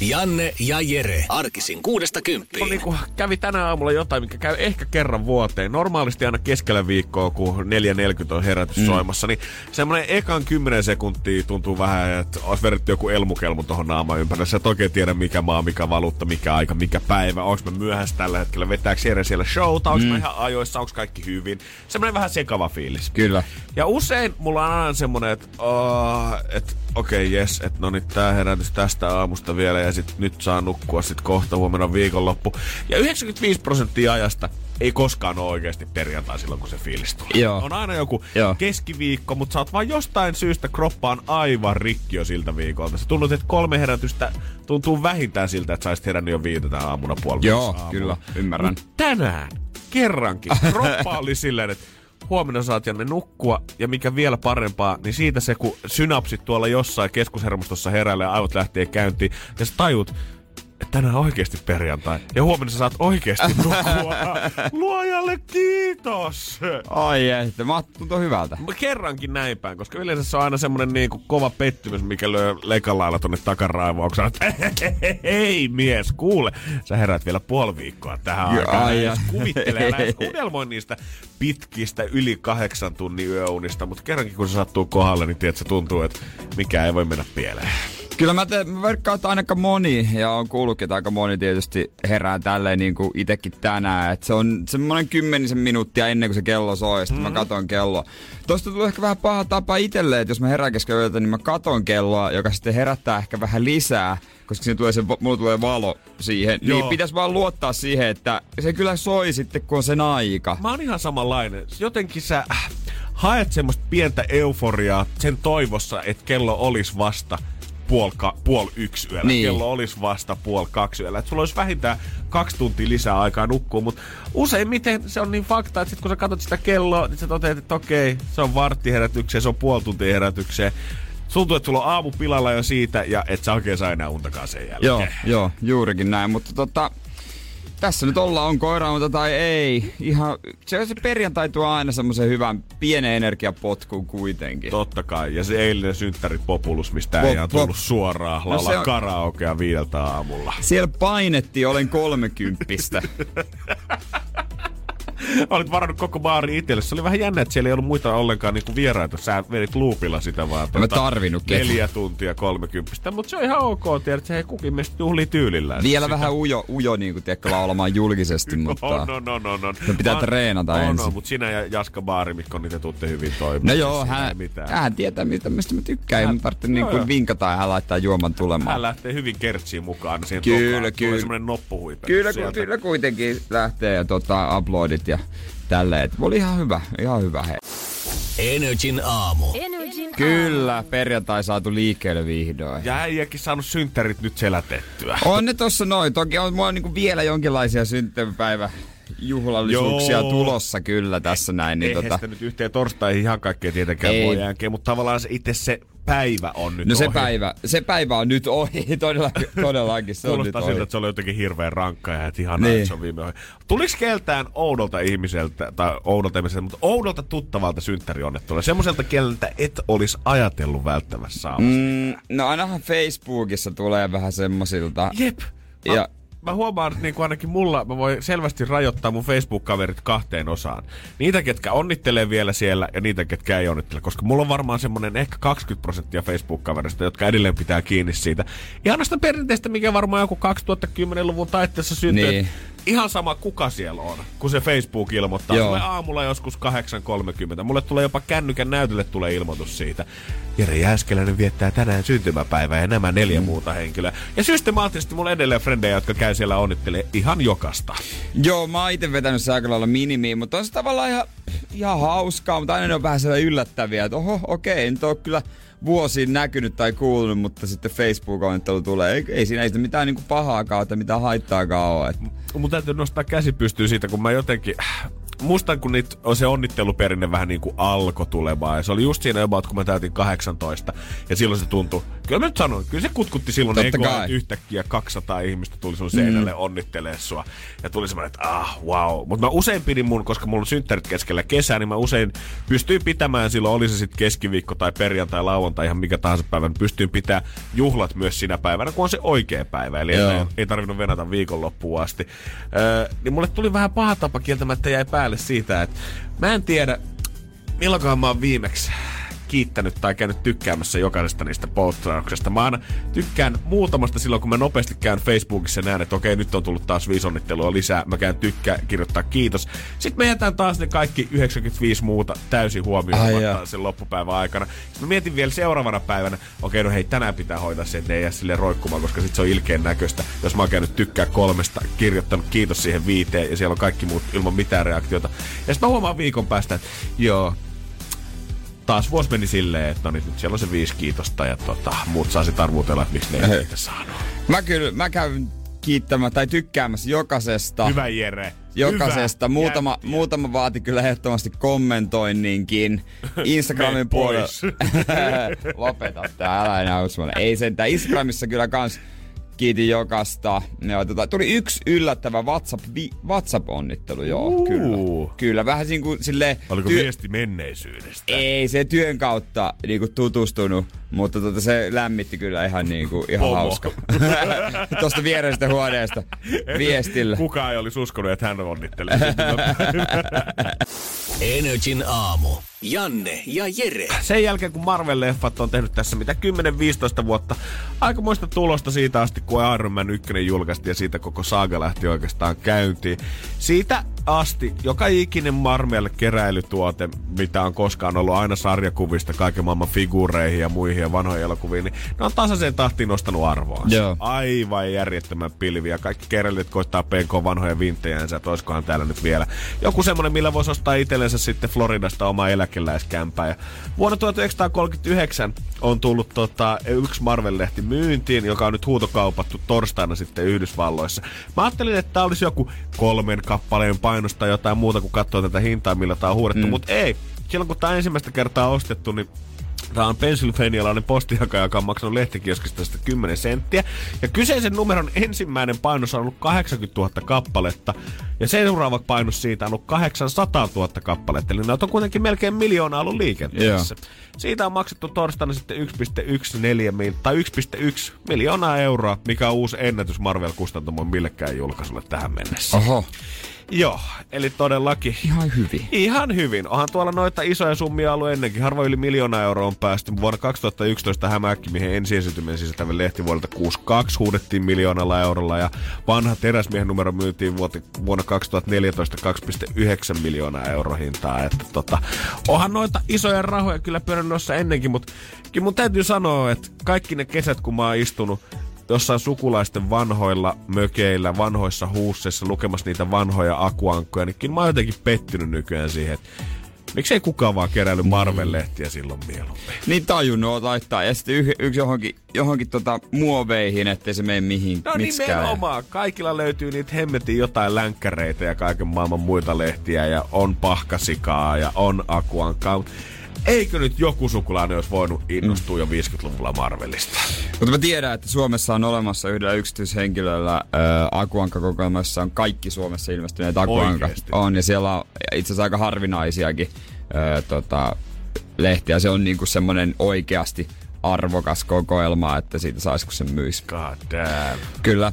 Janne ja Jere. Arkisin kuudesta kymppiin. niin kuin kävi tänä aamulla jotain, mikä käy ehkä kerran vuoteen. Normaalisti aina keskellä viikkoa, kun 4.40 on herätys mm. soimassa, niin semmoinen ekan 10 sekuntia tuntuu vähän, että olisi vedetty joku elmukelmu tuohon naaman ympärille. Sä et oikein tiedä, mikä maa, mikä valuutta, mikä aika, mikä päivä. Onko mä myöhässä tällä hetkellä, vetääkö Jere siellä showta, onko mm. mä ihan ajoissa, onko kaikki hyvin. Semmoinen vähän sekava fiilis. Kyllä. Ja usein mulla on aina semmoinen, että, oh, että okei, okay, jes, että no niin tää herätys tästä aamusta vielä ja sit nyt saa nukkua sit kohta huomenna viikonloppu. Ja 95 prosenttia ajasta ei koskaan ole oikeasti perjantai silloin, kun se fiilis tulee. Joo. On aina joku Joo. keskiviikko, mutta sä oot vaan jostain syystä kroppa on aivan rikki jo siltä viikolta. Se tuntuu, että kolme herätystä tuntuu vähintään siltä, että saisit herännyt jo viitetään aamuna puoli Joo, aamulla. kyllä, ymmärrän. Mut tänään kerrankin kroppa oli silleen, että huomenna saat Janne nukkua, ja mikä vielä parempaa, niin siitä se, kun synapsit tuolla jossain keskushermostossa heräilee ja aivot lähtee käyntiin, ja sä tajut, tänään oikeasti perjantai. Ja huomenna sä saat oikeasti nukkua. Luojalle kiitos! Ai että, mä tuntuu hyvältä. Mä Kerrankin näin päin, koska yleensä se on aina semmonen niinku kova pettymys, mikä lyö lekalailla tonne takaraivoon. että hei mies, kuule, sä herät vielä puoli viikkoa tähän Joo, aikaan. ai Ai, ja- kuvittele, älä edes unelmoi niistä pitkistä yli kahdeksan tunnin yöunista, mutta kerrankin kun se sattuu kohdalle, niin tiedät, se tuntuu, että mikä ei voi mennä pieleen. Kyllä mä, te, mä verkkaan, että ainakaan moni, ja on kuullutkin, että aika moni tietysti herää tälleen niin kuin itekin tänään. Että se on semmoinen kymmenisen minuuttia ennen kuin se kello soi, sitten mm. mä katon kelloa. Tosta tulee ehkä vähän paha tapa itselle, että jos mä herään kesken yötä, niin mä katon kelloa, joka sitten herättää ehkä vähän lisää, koska siinä tulee se, mulla tulee valo siihen. Joo. Joo. Niin pitäisi vaan luottaa siihen, että se kyllä soi sitten, kun on sen aika. Mä oon ihan samanlainen. Jotenkin sä haet semmoista pientä euforiaa sen toivossa, että kello olisi vasta puol, ka, puol yksi yöllä. Niin. Kello olisi vasta puol kaksi yöllä. Et sulla olisi vähintään kaksi tuntia lisää aikaa nukkua, mutta useimmiten se on niin fakta, että sit kun sä katsot sitä kelloa, niin sä toteat, että okei, se on vartti herätykseen, se on puoli tuntia herätykseen. Tuntuu, että sulla on aamu pilalla jo siitä ja et sä oikein saa enää untakaan sen jälkeen. Joo, joo, juurikin näin, mutta tota, tässä nyt ollaan, on koiraunta tai ei. Ihan, se, se perjantai tuo aina semmoisen hyvän pienen energiapotkun kuitenkin. Totta kai. Ja se eilinen synttäri Populus, mistä Pop- ei ole tullut suoraan No laulaa on- karaokea viideltä aamulla. Siellä painettiin, olen kolmekymppistä. Olit varannut koko baari itselle. Se oli vähän jännä, että siellä ei ollut muita ollenkaan niinku vieraita. Sä vedit luupilla sitä vaan. En mä tarvinnut ketään. Neljä tuntia kolmekymppistä. Mutta se on ihan ok, tiedät. Se ei kukin meistä juhlii tyylillään. Vielä Sitä- vähän ujo, ujo niin kuin tiedätkö, laulamaan julkisesti, mutta... On, on, on, on, on. Se pitää Vaan- treenata on, ensin. On, mutta sinä ja Jaska Baarimikko, niitä tuutte hyvin toimimaan. No joo, ei hän, hän tietää, mitä, mistä mä tykkään. Ei Hän- mun tarvitse niin kuin vinkata ja hän laittaa juoman tulemaan. Hän lähtee hyvin kertsiin mukaan niin siihen Kyllä, tokaan. Tulee kyllä. semmonen noppuhuipe. Kyllä, ku, sieltä. kyllä kuitenkin lähtee ja tota, uploadit ja tälleen. Et Oli ihan hyvä, ihan hyvä hei. Energin aamu. Kyllä, perjantai saatu liikkeelle vihdoin. Ja äijäkin saanut synttärit nyt selätettyä. On ne tossa noin. Toki on mulla niinku vielä jonkinlaisia syntymäpäivä juhlallisuuksia Joo. tulossa kyllä tässä näin. Niin Eihän tota, sitä nyt yhteen torstaihin ihan kaikkea tietenkään Ei. voi jälkeen, mutta tavallaan se itse se päivä on nyt no se ohi. päivä, se päivä on nyt ohi, todellakin, todellakin se on nyt Kuulostaa ohi. siltä, että se oli jotenkin hirveän rankka ja että ihanaa, Niin. että se on viime ohi. Tuliko keltään oudolta ihmiseltä, tai oudolta ihmiseltä, mutta oudolta tuttavalta synttärionnettuilla? Semmoiselta kieleltä et olisi ajatellut välttämässä saamassa. Mm, no ainahan Facebookissa tulee vähän semmosilta. Jep. Ja- mä huomaan, että niin kuin ainakin mulla, mä voin selvästi rajoittaa mun Facebook-kaverit kahteen osaan. Niitä, ketkä onnittelee vielä siellä ja niitä, ketkä ei onnittele. Koska mulla on varmaan semmonen ehkä 20 prosenttia Facebook-kaverista, jotka edelleen pitää kiinni siitä. Ihan sitä perinteistä, mikä varmaan joku 2010-luvun taitteessa syntyi. Niin. Ihan sama kuka siellä on, kun se Facebook ilmoittaa. Joo. Tulee aamulla joskus 8.30. Mulle tulee jopa kännykän näytölle tulee ilmoitus siitä. Jere Jääskeläinen viettää tänään syntymäpäivää ja nämä neljä mm. muuta henkilöä. Ja systemaattisesti mulla edelleen frendejä, jotka käy siellä onnittelee ihan jokasta. Joo, mä oon ite vetänyt se aika lailla minimiin, mutta on se tavallaan ihan, ihan hauskaa, mutta aina ne on vähän sellainen yllättäviä, että oho, okei, nyt on kyllä vuosiin näkynyt tai kuulunut, mutta sitten Facebook-onnittelu tulee. Ei, ei siinä ei sitä mitään niinku pahaakaan tai mitään haittaakaan ole. Mun täytyy nostaa käsi pystyyn siitä, kun mä jotenkin... muistan, kun niitä, on se onnitteluperinne vähän niin kuin alkoi tulemaan. Ja se oli just siinä about, kun mä täytin 18. Ja silloin se tuntui, kyllä mä nyt sanon, kyllä se kutkutti silloin Totta ekoa, että yhtäkkiä 200 ihmistä tuli sun seinälle mm. onnittelee sua. Ja tuli semmoinen, että ah, wow. Mutta mä usein pidin mun, koska mulla on synttärit keskellä kesää, niin mä usein pystyin pitämään silloin, oli se sitten keskiviikko tai perjantai, lauantai, ihan mikä tahansa päivä, niin pystyin pitää juhlat myös sinä päivänä, kun on se oikea päivä. Eli ei, ei tarvinnut venata viikonloppuun asti. Öö, niin mulle tuli vähän paha tapa kieltämättä jäi päälle siitä, että mä en tiedä, milloinkohan mä oon viimeksi kiittänyt tai käynyt tykkäämässä jokaisesta niistä postrauksesta. Mä aina tykkään muutamasta silloin, kun mä nopeasti käyn Facebookissa ja näen, että okei, nyt on tullut taas viisonnittelua lisää. Mä käyn tykkää, kirjoittaa kiitos. Sitten mä jätän taas ne kaikki 95 muuta täysin huomioon sen loppupäivän aikana. Sitten mä mietin vielä seuraavana päivänä, okei, no hei, tänään pitää hoitaa se, että ne ei jää sille roikkumaan, koska sit se on ilkeen näköistä. Jos mä oon käynyt tykkää kolmesta, kirjoittanut kiitos siihen viiteen ja siellä on kaikki muut ilman mitään reaktiota. Ja sitten mä huomaan viikon päästä, että joo, taas vuosi meni silleen, että no niin, nyt siellä on se viisi kiitosta ja tota, muut saa sit arvutella, että miksi ne ei Hei. niitä saanut. Mä kyllä, mä käyn kiittämään tai tykkäämässä jokaisesta. Hyvä Jere. Jokaisesta. Hyvä. Muutama, Jättiä. muutama vaati kyllä ehdottomasti kommentoinninkin. Instagramin puolella. pois. Lopeta tää, älä enää. Ei sentään. Instagramissa kyllä kans kiitin jokasta. Ja, tota, tuli yksi yllättävä WhatsApp, vi, WhatsApp-onnittelu, joo, Uu. kyllä. Kyllä, vähän niin kuin silleen... Oliko viesti menneisyydestä? Ei se työn kautta niinku tutustunut, mutta tota, se lämmitti kyllä ihan, niinku, ihan Pomo. hauska. Tuosta viereisestä huoneesta viestillä. Kukaan ei olisi uskonut, että hän onnittelee. Energin aamu. Janne ja Jere. Sen jälkeen, kun Marvel-leffat on tehnyt tässä mitä 10-15 vuotta, aikamoista tulosta siitä asti, kun Iron Man 1 julkaistiin ja siitä koko saaga lähti oikeastaan käyntiin. Siitä asti joka ikinen Marvel-keräilytuote, mitä on koskaan ollut aina sarjakuvista, kaiken maailman figuureihin ja muihin ja vanhoihin elokuviin, niin ne on tasaiseen tahtiin nostanut arvoa. Joo. Aivan järjettömän pilviä. Kaikki keräilijät koittaa penkoa vanhoja vinttejänsä, että olisikohan täällä nyt vielä joku semmonen, millä voisi ostaa itsellensä sitten Floridasta oma eläkeläiskämpää. Ja vuonna 1939 on tullut tota, yksi Marvel-lehti myyntiin, joka on nyt huutokaupattu torstaina sitten Yhdysvalloissa. Mä ajattelin, että tää olisi joku kolmen kappaleen painosta tai jotain muuta, kun katsoo tätä hintaa, millä tää on huudettu, mm. mutta ei. Silloin kun tää ensimmäistä kertaa ostettu, niin Tämä on Pennsylvanialainen postijakaja, joka on maksanut lehtikioskista sitä 10 senttiä. Ja kyseisen numeron ensimmäinen painos on ollut 80 000 kappaletta. Ja seuraava painos siitä on ollut 800 000 kappaletta. Eli ne on kuitenkin melkein miljoonaa ollut liikenteessä. Siitä on maksettu torstaina sitten 1,14 mil, tai 1,1 miljoonaa euroa, mikä on uusi ennätys Marvel-kustantamon millekään julkaisulle tähän mennessä. Oho, Joo, eli todellakin ihan hyvin. Ihan hyvin. Onhan tuolla noita isoja summia ollut ennenkin. Harva yli miljoona euroa on päästy. Vuonna 2011 hämähäkkimiehen ensiesityminen sisältävä lehti vuodelta 62 huudettiin miljoonalla eurolla. Ja vanha teräsmiehen numero myytiin vuote, vuonna 2014 2,9 miljoonaa euroa hintaa. Että tota, onhan noita isoja rahoja kyllä pyörinyt noissa ennenkin, mutta mun täytyy sanoa, että kaikki ne kesät kun mä oon istunut jossain sukulaisten vanhoilla mökeillä, vanhoissa huusseissa lukemassa niitä vanhoja akuankkoja, niin kyllä mä oon jotenkin pettynyt nykyään siihen, että miksei kukaan vaan keräily Marvel-lehtiä silloin mieluummin. Niin tajunnut laittaa. Ja sitten yksi johonkin, johonkin tota muoveihin, ettei se mene mihin No miksikään. nimenomaan. Kaikilla löytyy niitä hemmetin jotain länkkäreitä ja kaiken maailman muita lehtiä ja on pahkasikaa ja on akuankkaa. Eikö nyt joku sukulainen olisi voinut innostua jo 50-luvulla Marvelista? Mutta mä tiedän, että Suomessa on olemassa yhdellä yksityishenkilöllä äh, akuankka-kokoelmassa on kaikki Suomessa ilmestyneet. Oikeesti? On, ja siellä on itse asiassa aika harvinaisiakin äh, tota, lehtiä. Se on niinku semmonen oikeasti arvokas kokoelma, että siitä saisi kun sen myisi. God damn. Kyllä.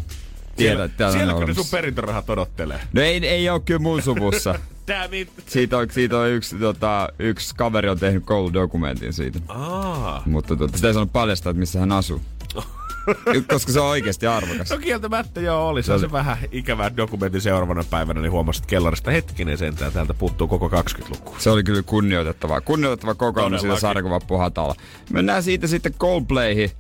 Tiedän, että täällä on ne sun perintörahat odottelee? No ei, ei ole kyllä mun suvussa. Damn it. Siitä on, siitä on yksi, tota, yksi kaveri on tehnyt kouludokumentin siitä. Aa. Mutta tota, sitä ei saanut paljastaa, että missä hän asuu. Koska se on oikeasti arvokas. No kieltämättä joo, oli se, se vähän ikävää dokumentin seuraavana päivänä, niin huomasit kellarista hetkinen sentään, täältä puuttuu koko 20-luku. Se oli kyllä kunnioitettavaa. Kunnioitettava kokoelma siitä Todellakin. sarjakuva Puhatalla. Mennään siitä sitten Coldplayhin,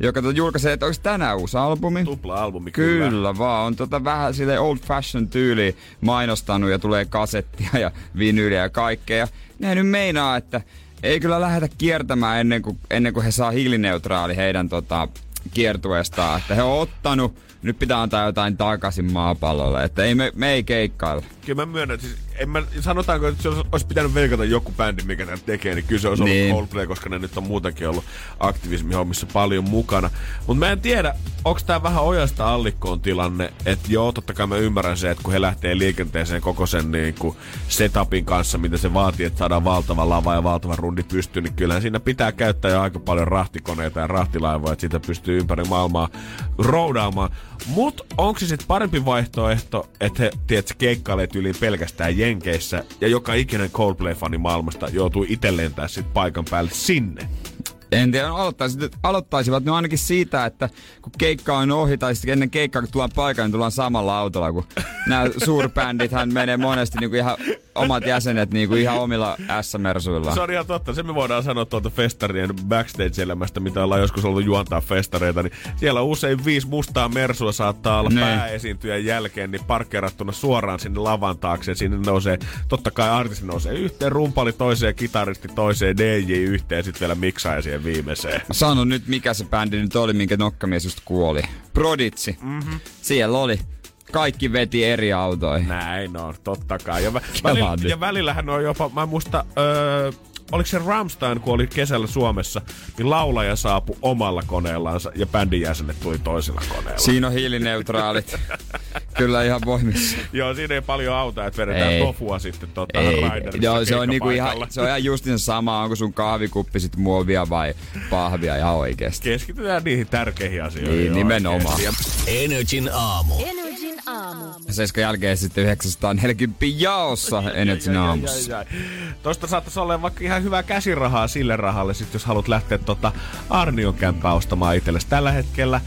joka tota julkaisee, että onko tänään uusi albumi? Tupla-albumi kyllä. Kyllä vaan, on tota vähän sille old fashion tyyli mainostanut ja tulee kasettia ja vinyyliä ja kaikkea. Ne nyt meinaa, että ei kyllä lähdetä kiertämään ennen kuin, ennen kuin he saa hiilineutraali heidän tota, kiertueestaan. Että he on ottanut, nyt pitää antaa jotain takaisin maapallolle. Että ei me, me ei keikkailla. Kyllä mä myönnän, että siis en mä, sanotaanko, että se olisi, pitänyt veikata joku bändi, mikä tämän tekee, niin kyllä se olisi niin. ollut Coldplay, koska ne nyt on muutenkin ollut aktivismihommissa paljon mukana. Mutta mä en tiedä, onko tämä vähän ojasta allikkoon tilanne, että joo, totta kai mä ymmärrän se, että kun he lähtee liikenteeseen koko sen niin kuin setupin kanssa, mitä se vaatii, että saadaan valtava lava ja valtava rundi pystyyn, niin kyllähän siinä pitää käyttää jo aika paljon rahtikoneita ja rahtilaivoja, että siitä pystyy ympäri maailmaa roudaamaan. Mutta onko se sitten parempi vaihtoehto, että he, tiedätkö, keikkaileet yli pelkästään Jenkeissä ja joka ikinen Coldplay-fani maailmasta joutuu itse lentää sit paikan päälle sinne? En tiedä, aloittaisivat, aloittaisivat ne ainakin siitä, että kun keikka on ohi, tai sitten ennen keikkaa, kun tullaan paikalle, niin tullaan samalla autolla, kun nämä suurbändithän menee monesti niin kuin ihan omat jäsenet niin kuin ihan omilla S-mersuilla. Se on ihan totta. Se me voidaan sanoa tuolta festarien backstage-elämästä, mitä ollaan joskus ollut juontaa festareita. Niin siellä usein viisi mustaa mersua saattaa olla ne. Niin. pääesiintyjän jälkeen niin parkkerattuna suoraan sinne lavan taakse. Sinne nousee, totta kai artisti nousee yhteen, rumpali toiseen, kitaristi toiseen, DJ yhteen sitten vielä miksaaja siihen viimeiseen. Mä sanon nyt, mikä se bändi nyt oli, minkä nokkamies just kuoli. Proditsi. Mm-hmm. Siellä oli kaikki veti eri autoihin. Näin on, totta kai. Ja, vä- välillä, ja välillähän on jopa, mä muista, öö, oliko se Ramstein, kun oli kesällä Suomessa, niin laulaja saapui omalla koneellansa ja bändin jäsenet tuli toisella koneella. Siinä on hiilineutraalit. Kyllä ihan voimissa. Joo, siinä ei paljon auta, että vedetään ei. tofua sitten tota ei. Joo, se on, niinku ihan, se on ihan justin sama, onko sun kahvikuppi sit muovia vai pahvia ihan oikeesti. Keskitytään niihin tärkeihin asioihin. Niin, nimenomaan. Energin aamu. Energin aamu. Seiska jälkeen sitten 940 jaossa Energin aamussa. Toista saattaisi olla vaikka ihan hyvää käsirahaa sille rahalle, sit jos haluat lähteä tota Arnion kämppää ostamaan itsellesi. Tällä hetkellä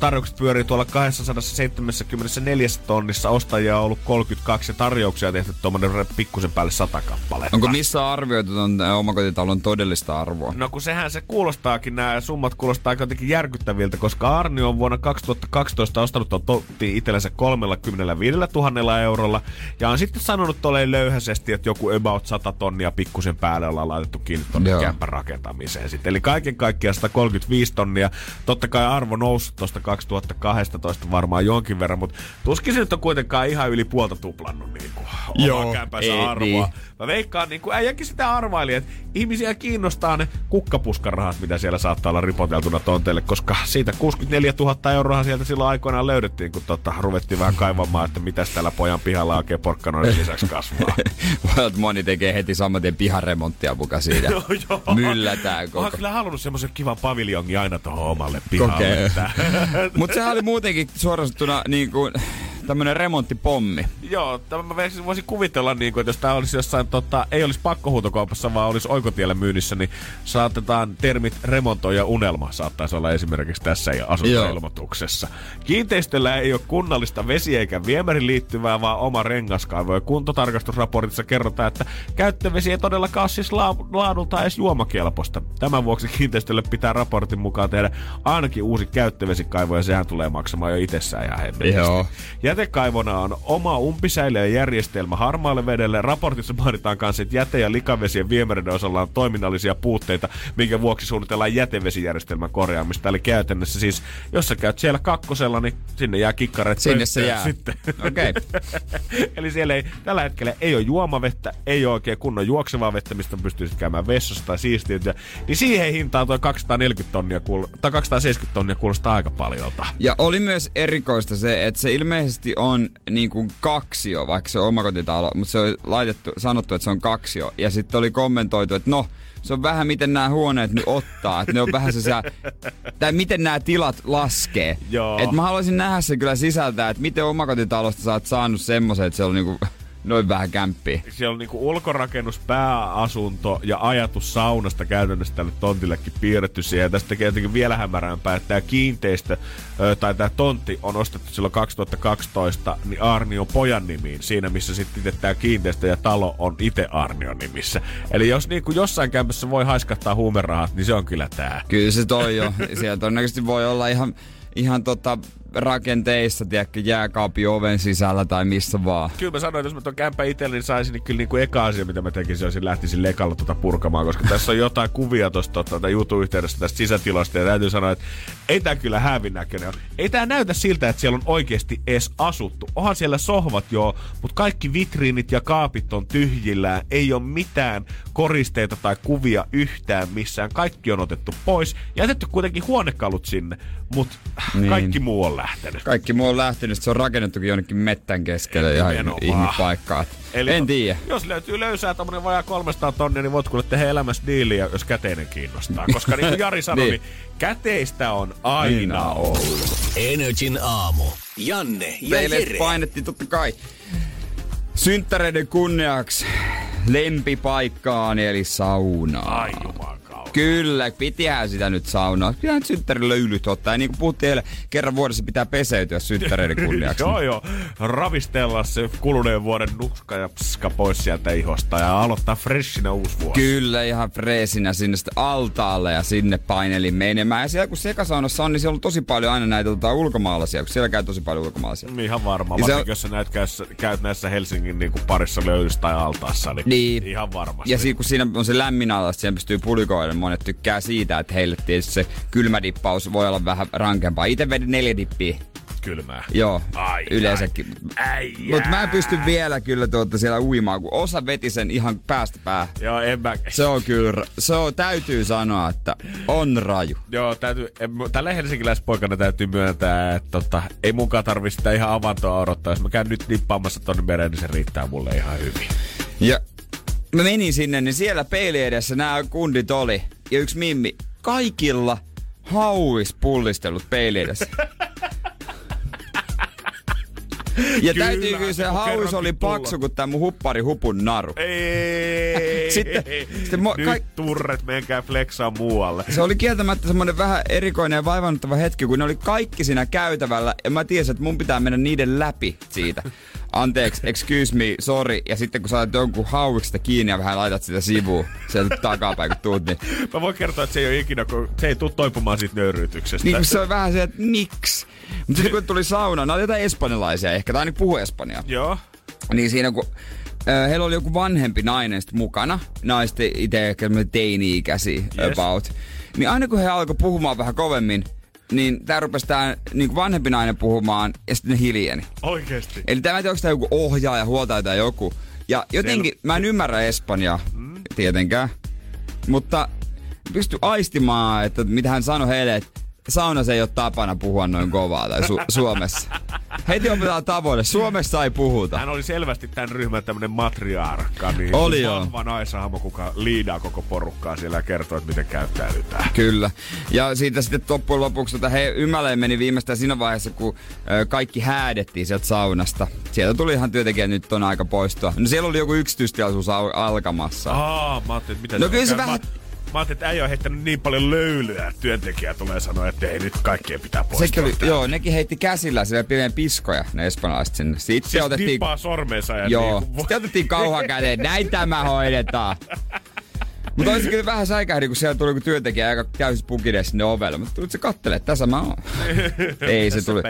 tarjoukset pyörii tuolla 274 tonnissa, ostajia on ollut 32 ja tarjouksia tehty tuommoinen pikkusen päälle 100 kappaletta. Onko missä arvioitu tuon omakotitalon todellista arvoa? No kun sehän se kuulostaakin, nämä summat kuulostaa jotenkin järkyttäviltä, koska Arni on vuonna 2012 ostanut tuon totti itsellensä 35 000 eurolla ja on sitten sanonut tolleen löyhäisesti, että joku about 100 tonnia pikkusen päälle ollaan laitettu kiinni tuonne kämpän rakentamiseen sitten. Eli kaiken kaikkiaan 135 tonnia. Totta kai arvo noussut tuosta 2012 varmaan jonkin verran, mutta tuskin se nyt on kuitenkaan ihan yli puolta tuplannut niin kuin, Joo, ei, arvoa. Niin. Mä veikkaan, niin kuin äijäkin sitä arvaili, että ihmisiä kiinnostaa ne kukkapuskarahat, mitä siellä saattaa olla ripoteltuna tonteille, koska siitä 64 000 euroa sieltä silloin aikoinaan löydettiin, kun tota, ruvettiin vähän kaivamaan, että mitä täällä pojan pihalla oikein porkkanoiden lisäksi kasvaa. Moni tekee heti saman tien piharemonttia muka siitä. joo, joo. Myllätään koko. Mä kyllä halunnut semmoisen kivan paviljongin aina tuohon omalle pihalle. Mutta sehän oli muutenkin suorastettuna niin kuin tämmönen remonttipommi. Joo, tämä mä voisin kuvitella, niin kuin, että jos tämä olisi jossain, tota, ei olisi pakkohuutokaupassa, vaan olisi oikotiellä myynnissä, niin saatetaan termit remontoija unelma saattaisi olla esimerkiksi tässä ja asuntoilmoituksessa. Kiinteistöllä ei ole kunnallista vesi- eikä viemärin liittyvää, vaan oma rengaskaivo. Ja kuntotarkastusraportissa kerrotaan, että käyttövesi ei todellakaan siis la- laadulta edes juomakelpoista. Tämän vuoksi kiinteistölle pitää raportin mukaan tehdä ainakin uusi käyttövesikaivo, ja sehän tulee maksamaan jo itsessään ihan hemmetisti. Joo. Jätekaivona on oma umpisäilijä järjestelmä harmaalle vedelle. Raportissa mainitaan kanssa, että jäte- ja likavesien viemäreiden osalla on toiminnallisia puutteita, minkä vuoksi suunnitellaan jätevesijärjestelmän korjaamista. Eli käytännössä siis, jos sä käyt siellä kakkosella, niin sinne jää kikkaret Sinne se jää. Sitten. Okay. Eli siellä ei, tällä hetkellä ei ole juomavettä, ei ole oikein kunnon juoksevaa vettä, mistä pystyisit käymään vessassa tai siistiytyä. Niin siihen hintaan tuo 240 tonnia, tai 270 tonnia kuulostaa aika paljolta. Ja oli myös erikoista se, että se ilmeisesti on niin kuin kaksio, vaikka se on omakotitalo, mutta se on laitettu, sanottu, että se on kaksio. Ja sitten oli kommentoitu, että no, se on vähän miten nämä huoneet nyt ottaa. Että ne on vähän se tai miten nämä tilat laskee. Joo. Et mä haluaisin nähdä se kyllä sisältää, että miten omakotitalosta sä oot saanut semmoisen, että se on niinku noin vähän kämppiä. Siellä on niinku ulkorakennus, pääasunto ja ajatus saunasta käytännössä tälle tontillekin piirretty siihen. Ja tästä tekee jotenkin vielä hämärämpää, että tämä kiinteistö tai tämä tontti on ostettu silloin 2012, niin Arni on pojan nimiin. Siinä, missä sitten tämä kiinteistö ja talo on itse Arnion nimissä. Eli jos niinku jossain kämpässä voi haiskattaa huumerahat, niin se on kyllä tää. Kyllä se toi jo. Siellä todennäköisesti voi olla ihan ihan tota, rakenteissa, tiedätkö, jääkaapin oven sisällä tai missä vaan. Kyllä mä sanoin, että jos mä ton kämpä itselleni niin saisin, niin kyllä niin kuin eka asia, mitä mä tekisin, olisin lähtisin lekalla tuota purkamaan, koska tässä on jotain kuvia tuosta tota, jutun yhteydessä tästä sisätilasta, ja täytyy sanoa, että ei tää kyllä hävin näköinen ole. Ei tää näytä siltä, että siellä on oikeasti edes asuttu. Onhan siellä sohvat joo, mutta kaikki vitriinit ja kaapit on tyhjillään, ei ole mitään koristeita tai kuvia yhtään missään. Kaikki on otettu pois. Jätetty kuitenkin huonekalut sinne, mutta niin. kaikki muu on lähtenyt. Kaikki muu on lähtenyt, se on rakennettukin jonnekin mettän keskelle ihan ihmipaikkaa. Eli en tiedä. Jos löytyy löysää tommonen vajaa 300 tonnia, niin voit kuule tehdä elämässä diiliä, jos käteinen kiinnostaa. Koska niin kuin Jari sanoi, niin. niin käteistä on aina ollut. Energin aamu. Janne ja Teille Jere. painettiin totta kai synttäreiden kunniaksi lempipaikkaani eli saunaa. Ai juman Kyllä, pitihän sitä nyt saunaa. Kyllähän synttärin löylyt ottaa. Ja niin kuin puhuttiin eilen, kerran vuodessa pitää peseytyä synttäreiden kunniaksi. joo, joo. Ravistella se kuluneen vuoden nuska ja pska pois sieltä ihosta ja aloittaa freshinä uusi vuosi. Kyllä, ihan fresinä sinne sitten altaalle ja sinne painelin menemään. Ja siellä kun sekasaunassa on, niin siellä on tosi paljon aina näitä tota, ulkomaalaisia, kun siellä käy tosi paljon ulkomaalaisia. Ihan varmaan, varsinkin se... jos sä näet, käyt näissä Helsingin niin kuin parissa löydyssä tai altaassa, niin, niin. ihan varmasti. Ja siinä, kun siinä on se lämmin ala, siihen pystyy pulikoilemaan monet tykkää siitä, että heille tietysti se kylmädippaus voi olla vähän rankempaa. Itse vedin neljä dippiä kylmää. Joo, ai, yleensäkin. Mutta mä en pysty vielä kyllä tuota siellä uimaan, kun osa veti sen ihan päästä päähän. Joo, en mä... Se on kyllä, se on, täytyy sanoa, että on raju. Joo, täytyy, en, tällä helsinkiläispoikana täytyy myöntää, että tota, ei munkaan tarvitse sitä ihan avantoa odottaa. Jos mä käyn nyt nippaamassa tonne mereen, niin se riittää mulle ihan hyvin. Ja mä menin sinne, niin siellä peili edessä nämä kundit oli. Ja yksi mimmi, kaikilla hauis pullistelut peili edessä. Ja kyllä, täytyy kyllä se hauis oli paksu kuin tämä mun huppari hupun naru. Ei, sitten, sitten mo, Nyt turret, menkää flexaa muualle. Se oli kieltämättä semmoinen vähän erikoinen ja vaivannuttava hetki, kun ne oli kaikki siinä käytävällä. Ja mä tiesin, että mun pitää mennä niiden läpi siitä anteeksi, excuse me, sorry. Ja sitten kun saat jonkun hauiksesta kiinni ja vähän laitat sitä sivuun sieltä takapäin, kun tuut, niin... Mä voin kertoa, että se ei ole ikinä, kun se ei tule toipumaan siitä nöyryytyksestä. Niin, se on vähän se, että miksi? Mutta sitten kun tuli sauna, oli jotain espanjalaisia ehkä, tai niin puhu espanjaa. Joo. Niin siinä kun heillä oli joku vanhempi nainen mukana, naisten itse ehkä teini-ikäisiä yes. about, niin aina kun he alkoi puhumaan vähän kovemmin, niin tää rupesi tää niin vanhempi nainen puhumaan ja sitten ne hiljeni. Oikeesti? Eli tämä onko tää joku ohjaaja, huoltaja tai joku. Ja jotenkin, mä en ymmärrä Espanjaa, mm. tietenkään. Mutta pysty aistimaan, että mitä hän sanoi heille, että saunassa ei ole tapana puhua noin kovaa tai su- Suomessa. Heti opetaan tavoite. Suomessa ei puhuta. Hän oli selvästi tämän ryhmän tämmönen matriarkka. Niin oli joo. Vahva naishahmo, kuka liidaa koko porukkaa siellä ja kertoo, että miten käyttäydytään. Kyllä. Ja siitä sitten loppujen lopuksi tota, he ymmäleen meni viimeistään siinä vaiheessa, kun ö, kaikki häädettiin sieltä saunasta. Sieltä tuli ihan työntekijä nyt on aika poistua. No siellä oli joku yksityistilaisuus al- alkamassa. Aa, mä ajattelin, että mitä no kyllä se vähän... Mä ajattelin, että äijä on heittänyt niin paljon löylyä, että työntekijä tulee sanoa, että ei nyt kaikkien pitää poistua. oli, joo, nekin heitti käsillä sille pienen piskoja, ne espanjalaiset sinne. Sitten siis otettiin... Nippaa sormensa ja Joo, niin, sitten otettiin kauhan käteen, näin tämä hoidetaan. Mutta olisi kyllä vähän säikähdi, kun siellä tuli työntekijä aika täysin pukide sinne ovelle. Mutta tulit se kattele, tässä mä oon. Ei se tuli,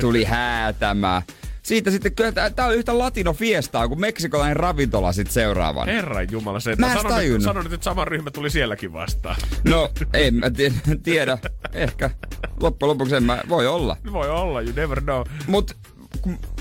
tuli häätämään siitä sitten, kyllä tää on yhtä latino fiestaa kuin meksikolainen ravintola sitten seuraavan. Herran jumala, se, mä sanon, nyt, sanon nyt, että sama ryhmä tuli sielläkin vastaan. No, en mä tiedä. Ehkä. Loppujen lopuksi en mä, voi olla. Voi olla, you never know. Mut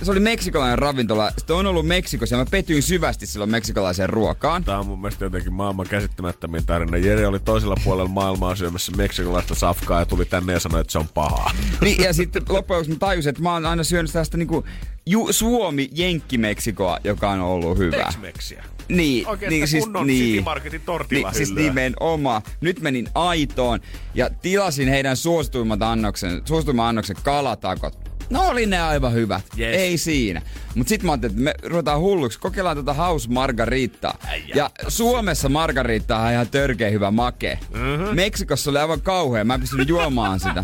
se oli meksikolainen ravintola. Sitten on ollut Meksikossa ja mä petyin syvästi silloin meksikolaiseen ruokaan. Tämä on mun mielestä jotenkin maailman käsittämättömin tarina. Jere oli toisella puolella maailmaa syömässä meksikolaista safkaa ja tuli tänne ja sanoi, että se on pahaa. Niin, ja sitten loppujen lopuksi mä tajusin, että mä oon aina syönyt tästä niinku ju- Suomi-Jenkki-Meksikoa, joka on ollut hyvä. Tex-Meksiä. Niin, Oikein niin siis, niin, Marketin niin, siis nimenomaan. Nyt menin Aitoon ja tilasin heidän suosituimmat annoksen, suosituimman annoksen kalatakot. No oli ne aivan hyvät. Yes. Ei siinä. Mut sit mä ajattelin, että me ruvetaan hulluksi. Kokeillaan tätä House Margarittaa. Ja Suomessa Margarita on ihan törkeä hyvä make. Mm-hmm. Meksikossa oli aivan kauhea. Mä en pystynyt juomaan sitä.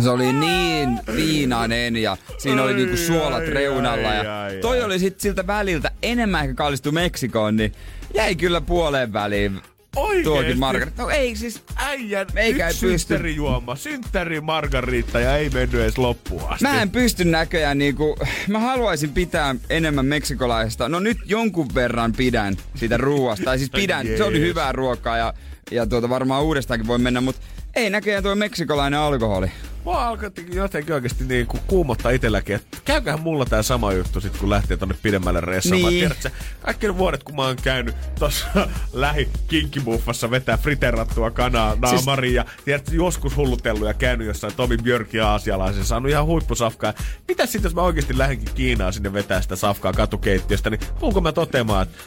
Se oli niin viinainen ja siinä oli niinku suolat reunalla. Ja toi oli sit siltä väliltä enemmän ehkä kallistu Meksikoon, niin jäi kyllä puoleen väliin Oikeesti? Tuokin margarit. No ei siis, Äijän Meikä yksi pysty. synttärijuoma, synttäri margaritta ja ei mennyt edes loppuun asti. Mä en pysty näköjään niinku, mä haluaisin pitää enemmän meksikolaista. No nyt jonkun verran pidän siitä ruoasta. Tai siis pidän, se oli hyvää ruokaa ja, ja tuota varmaan uudestaankin voi mennä, mutta ei näköjään tuo meksikolainen alkoholi. Mua alkoi jotenkin oikeasti niin kuin kuumottaa itselläkin, että käyköhän mulla tää sama juttu sit kun lähtee tonne pidemmälle reissaamaan. Niin. Tiedätkö, kaikki ne vuodet kun mä oon käynyt tossa lähi kinkkibuffassa vetää friterattua kanaa naamariin ja tiedätkö, joskus hullutellut ja käynyt jossain Tomi Björk ja aasialaisen, saanut ihan huippusafkaa. Mitä sitten jos mä oikeasti lähdenkin Kiinaan sinne vetää sitä safkaa katukeittiöstä, niin tuunko mä toteamaan, että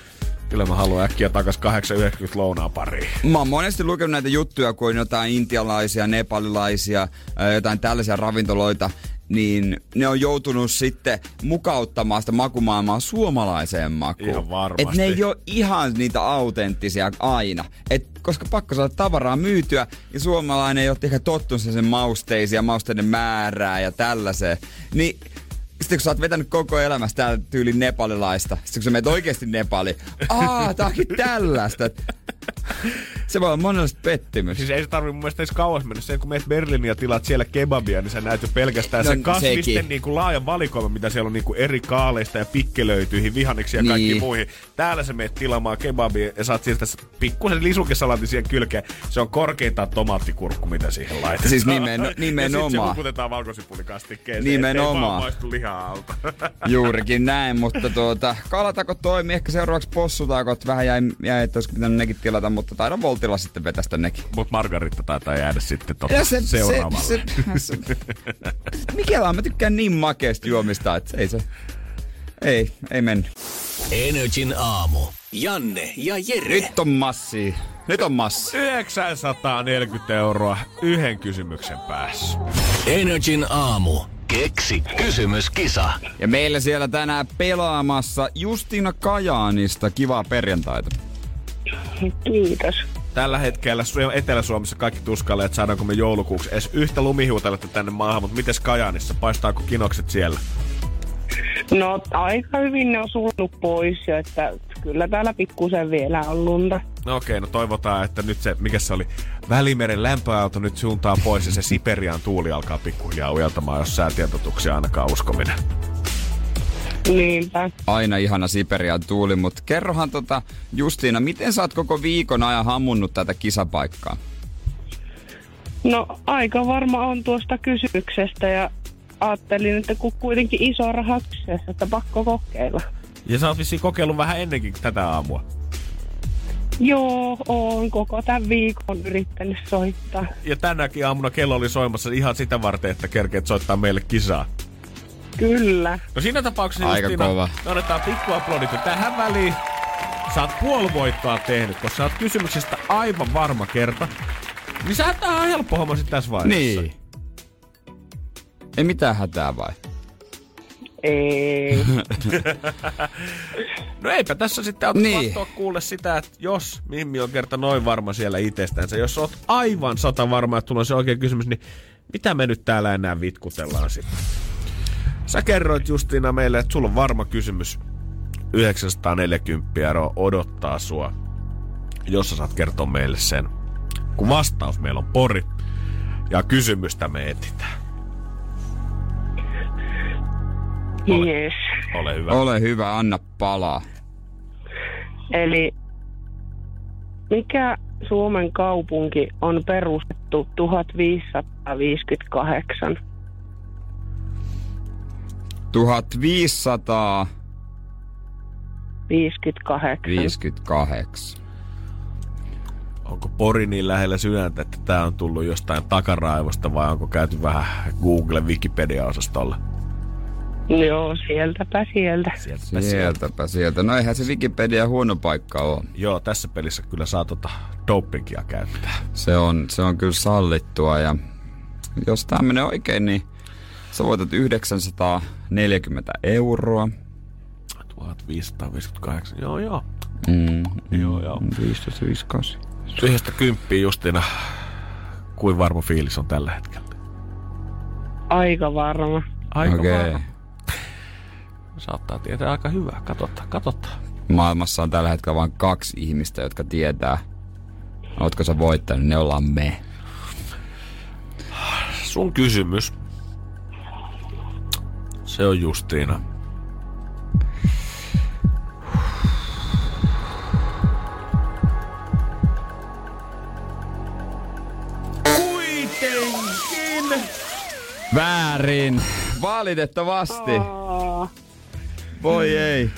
kyllä mä haluan äkkiä takas 890 lounaa pariin. Mä oon monesti lukenut näitä juttuja, kun on jotain intialaisia, nepalilaisia, jotain tällaisia ravintoloita, niin ne on joutunut sitten mukauttamaan sitä makumaailmaa suomalaiseen makuun. Ihan varmasti. Et ne ei ole ihan niitä autenttisia aina. Et, koska pakko saada tavaraa myytyä ja suomalainen ei ole ehkä tottunut sen mausteisiin ja mausteiden määrää ja tällaiseen. Niin sitten kun sä oot vetänyt koko elämästä täällä tyylin nepalilaista, sitten kun sä menet oikeasti Nepali, aa, tää onkin tällaista. Se voi olla monenlaista pettymys. Siis ei se tarvi mun mielestä edes kauas mennä. Se, kun meet Berliiniin ja tilaat siellä kebabia, niin sä näet jo pelkästään No, sen kasvisten sekin. niin kuin laajan valikoiman, mitä siellä on niin kuin eri kaaleista ja pikkelöityihin, vihanniksi ja kaikki Niin. muihin. Täällä sä meet tilaamaan kebabia ja saat sieltä pikkusen lisukesalaatin siihen kylkeen. Se on korkeintaan tomaattikurkku, mitä siihen laitetaan. Siis nimen- Ja sit se nimenomaan. valkosipulikastikkeeseen, Nimenomaan. ettei vaan maistu lihaa alta. Juurikin näin, mutta tuota, kalatakot toimii, ehkä seuraavaksi possutakot vähän jäi, jäi että olisi pitänyt nekin tilata, mutta taidan Voltilla sitten vetästä nekin. Mut Margaritta taitaa jäädä sitten Ja se, seuraavalle. Se, se, se, Mikela, mä tykkään niin makeasti juomista, että ei se, ei, ei mennyt. Energin aamu. Janne ja Jere. Nyt on massi, nyt on massi. 940 euroa yhden kysymyksen päässä. Energin aamu. Keksi kysymyskisa. Ja meillä siellä tänään pelaamassa Justina Kajaanista. Kivaa perjantaita. Kiitos. Tällä hetkellä Su- Etelä-Suomessa kaikki tuskailee, että saadaanko me joulukuuksi edes yhtä lumihuuteletta tänne maahan, mutta mites Kajaanissa? Paistaako kinokset siellä? No aika hyvin ne on sulunut pois jo, että kyllä täällä pikkusen vielä on lunta. No okei, no toivotaan, että nyt se, mikä se oli, Välimeren lämpöaalto nyt suuntaa pois ja se Siperian tuuli alkaa pikkuhiljaa ujeltamaan, jos säätietotuksia ainakaan uskominen. Niinpä. Aina ihana Siperian tuuli, mutta kerrohan tota Justiina, miten sä oot koko viikon ajan hammunnut tätä kisapaikkaa? No aika varma on tuosta kysymyksestä ja ajattelin, että kun kuitenkin iso raha kyseessä, että pakko kokeilla. Ja sä oot vissiin kokeillut vähän ennenkin tätä aamua. Joo, oon koko tämän viikon yrittänyt soittaa. Ja tänäkin aamuna kello oli soimassa ihan sitä varten, että kerkeet soittaa meille kisaa. Kyllä. No siinä tapauksessa Aika Justiina, kova. me annetaan pikku aplodit. Tähän väliin sä oot puoli voittoa tehnyt, koska sä oot kysymyksestä aivan varma kerta. Niin sä tää on helppo homma sit tässä vaiheessa. Niin. Ei mitään hätää vai? Ei. No eipä tässä sitten auta Niin. kuule sitä, että jos Mimmi on kerta noin varma siellä itsestänsä, jos oot aivan sata varma, että tulee se oikea kysymys, niin mitä me nyt täällä enää vitkutellaan sitten? Sä kerroit Justiina meille, että sulla on varma kysymys. 940 euroa odottaa sua, jos sä saat kertoa meille sen. Kun vastaus meillä on pori ja kysymystä me etsitään. Yes. Ole hyvä. Ole hyvä, anna palaa. Eli mikä Suomen kaupunki on perustettu 1558? 1558. 58. Onko Pori niin lähellä sydäntä, että tämä on tullut jostain takaraivosta vai onko käyty vähän Google Wikipedia-osastolla? Joo, sieltäpä sieltä. Sieltä sieltä. Sieltäpä sieltä. No eihän se Wikipedia huono paikka ole. Joo, tässä pelissä kyllä saa tota dopingia käyttää. Se on, se on kyllä sallittua ja jos tämä menee oikein, niin sä voitat 940 euroa. 1558, joo joo. Mm, Joo, joo. 15, 58. Yhdestä kymppiä justina. Kuin varma fiilis on tällä hetkellä? Aika varma. Aika Okei. varma. Saattaa tietää aika hyvää. Katsotaan, katsotaan. Maailmassa on tällä hetkellä vain kaksi ihmistä, jotka tietää Ootko sä voittanut? Ne ollaan me. Sun kysymys. Se on Justiina. Kuitenkin! Väärin. Valitettavasti. Aa, Voi ei.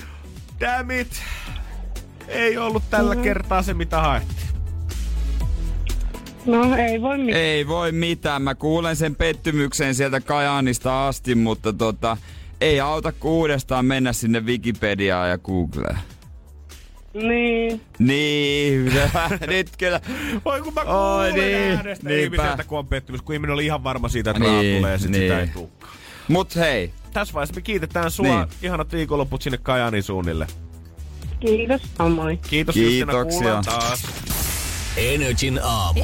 Damn it! Ei ollut tällä kertaa se, mitä haettiin. No ei voi mitään. Ei voi mitään. Mä kuulen sen pettymyksen sieltä Kajaanista asti, mutta tota, ei auta kuin uudestaan mennä sinne Wikipediaan ja Googleen. Niin. Niin, nyt kyllä. Oi kun mä Oi, kuulen niin, äänestä niinpä. ihmiseltä, kun on pettymys, kun ihminen oli ihan varma siitä, että Niin, niin, tulee ja sit niin. sitä ei tulekaan. Mut hei, Tässä vaiheessa me kiitetään sua. Niin. Niin. Ihanat viikonloput sinne Kajaanin suunnille. Kiitos, samoin. Kiitos Kiitoksia. Justina, taas. Energin aamu.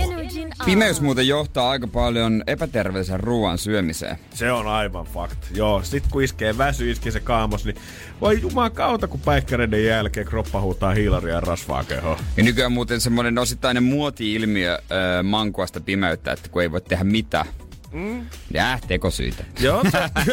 pimeys muuten johtaa aika paljon epäterveellisen ruoan syömiseen. Se on aivan fakt. Joo, sit kun iskee väsy, iskee se kaamos, niin voi juman kautta, kun päikkäreiden jälkeen kroppa huutaa hiilaria ja rasvaa kehoon. Ja nykyään muuten semmoinen osittainen muoti-ilmiö äh, mankuasta pimeyttä, että kun ei voi tehdä mitään. Mm. Ja tekosyitä. Joo,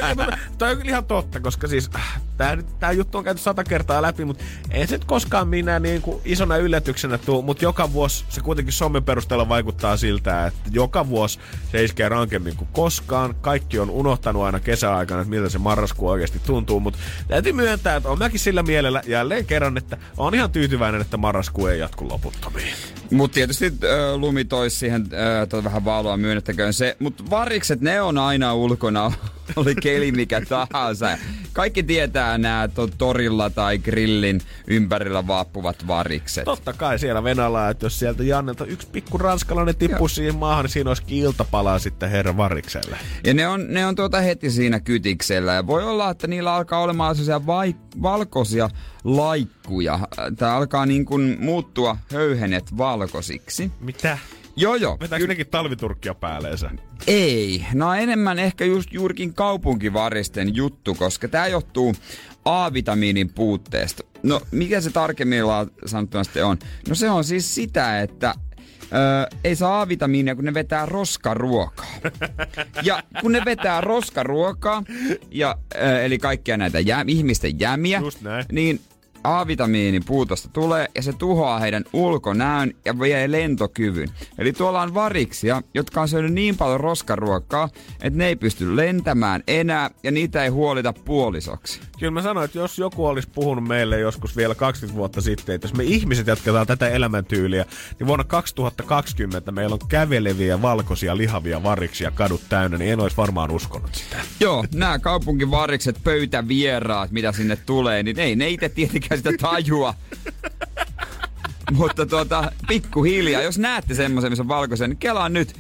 toi on kyllä ihan totta, koska siis tää, tää juttu on käyty sata kertaa läpi, mutta ei se nyt koskaan minä niin kuin isona yllätyksenä tuu, mutta joka vuosi se kuitenkin somen perusteella vaikuttaa siltä, että joka vuosi se iskee rankemmin kuin koskaan. Kaikki on unohtanut aina kesäaikana, että miltä se marraskuu oikeasti tuntuu, mutta täytyy myöntää, että on mäkin sillä mielellä jälleen kerran, että on ihan tyytyväinen, että marraskuu ei jatku loputtomiin. Mutta tietysti äh, lumi toisi siihen äh, vähän valoa, myönnettäköön se. Mutta varikset, ne on aina ulkona, oli keli mikä tahansa. Kaikki tietää nämä to- torilla tai grillin ympärillä vaappuvat varikset. Totta kai siellä Venäjällä, että jos sieltä Jannelta yksi pikku ranskalainen tippuu siihen maahan, niin siinä olisi iltapalaa sitten herra Varikselle. Ja ne on, ne on tuota heti siinä kytiksellä. Ja voi olla, että niillä alkaa olemaan sellaisia vai, valkoisia laikkuja. Tämä alkaa niin kuin muuttua höyhenet valkoisiksi. Mitä? Joo joo. Vetääkö jotenkin talviturkkia päälleensä? Ei. No enemmän ehkä just juurikin kaupunkivaristen juttu, koska tämä johtuu A-vitamiinin puutteesta. No, mikä se tarkemmin sanottuna sitten on? No se on siis sitä, että Öö, ei saa A-vitamiinia, kun ne vetää roskaruokaa. Ja kun ne vetää roskaruokaa, ja, öö, eli kaikkia näitä jä, ihmisten jämiä, niin A-vitamiinin puutosta tulee ja se tuhoaa heidän ulkonäön ja vie lentokyvyn. Eli tuolla on variksia, jotka on syönyt niin paljon roskaruokaa, että ne ei pysty lentämään enää ja niitä ei huolita puolisoksi. Kyllä mä sanoin, että jos joku olisi puhunut meille joskus vielä 20 vuotta sitten, että jos me ihmiset jatketaan tätä elämäntyyliä, niin vuonna 2020 meillä on käveleviä, valkoisia, lihavia variksia kadut täynnä, niin en olisi varmaan uskonut sitä. Joo, nämä kaupunkivarikset, pöytävieraat, mitä sinne tulee, niin ei ne itse tietenkään sitä tajua. Mutta tuota, pikkuhiljaa, jos näette semmoisen, missä on valkoisen, niin kelaa nyt.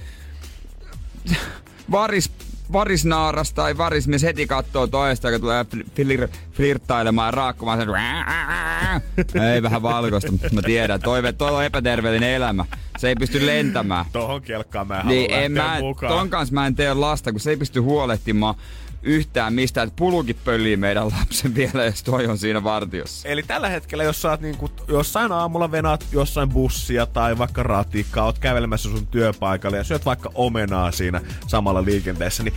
Varis, varisnaaras tai varismies heti kattoo toista, joka tulee flir, flirttailemaan ja raakkumaan sen. Ei vähän valkoista, mutta mä tiedän, toive, toi on epäterveellinen elämä. Se ei pysty lentämään. Tohon kelkkaan mä en Niin en mä, mukaan. ton kanssa mä en tee lasta, kun se ei pysty huolehtimaan yhtään mistään, että pulukin pöllii meidän lapsen vielä, jos toi on siinä vartiossa. Eli tällä hetkellä, jos sä oot niinku, jossain aamulla venaat jossain bussia tai vaikka ratikkaa, oot kävelemässä sun työpaikalle ja syöt vaikka omenaa siinä samalla liikenteessä, niin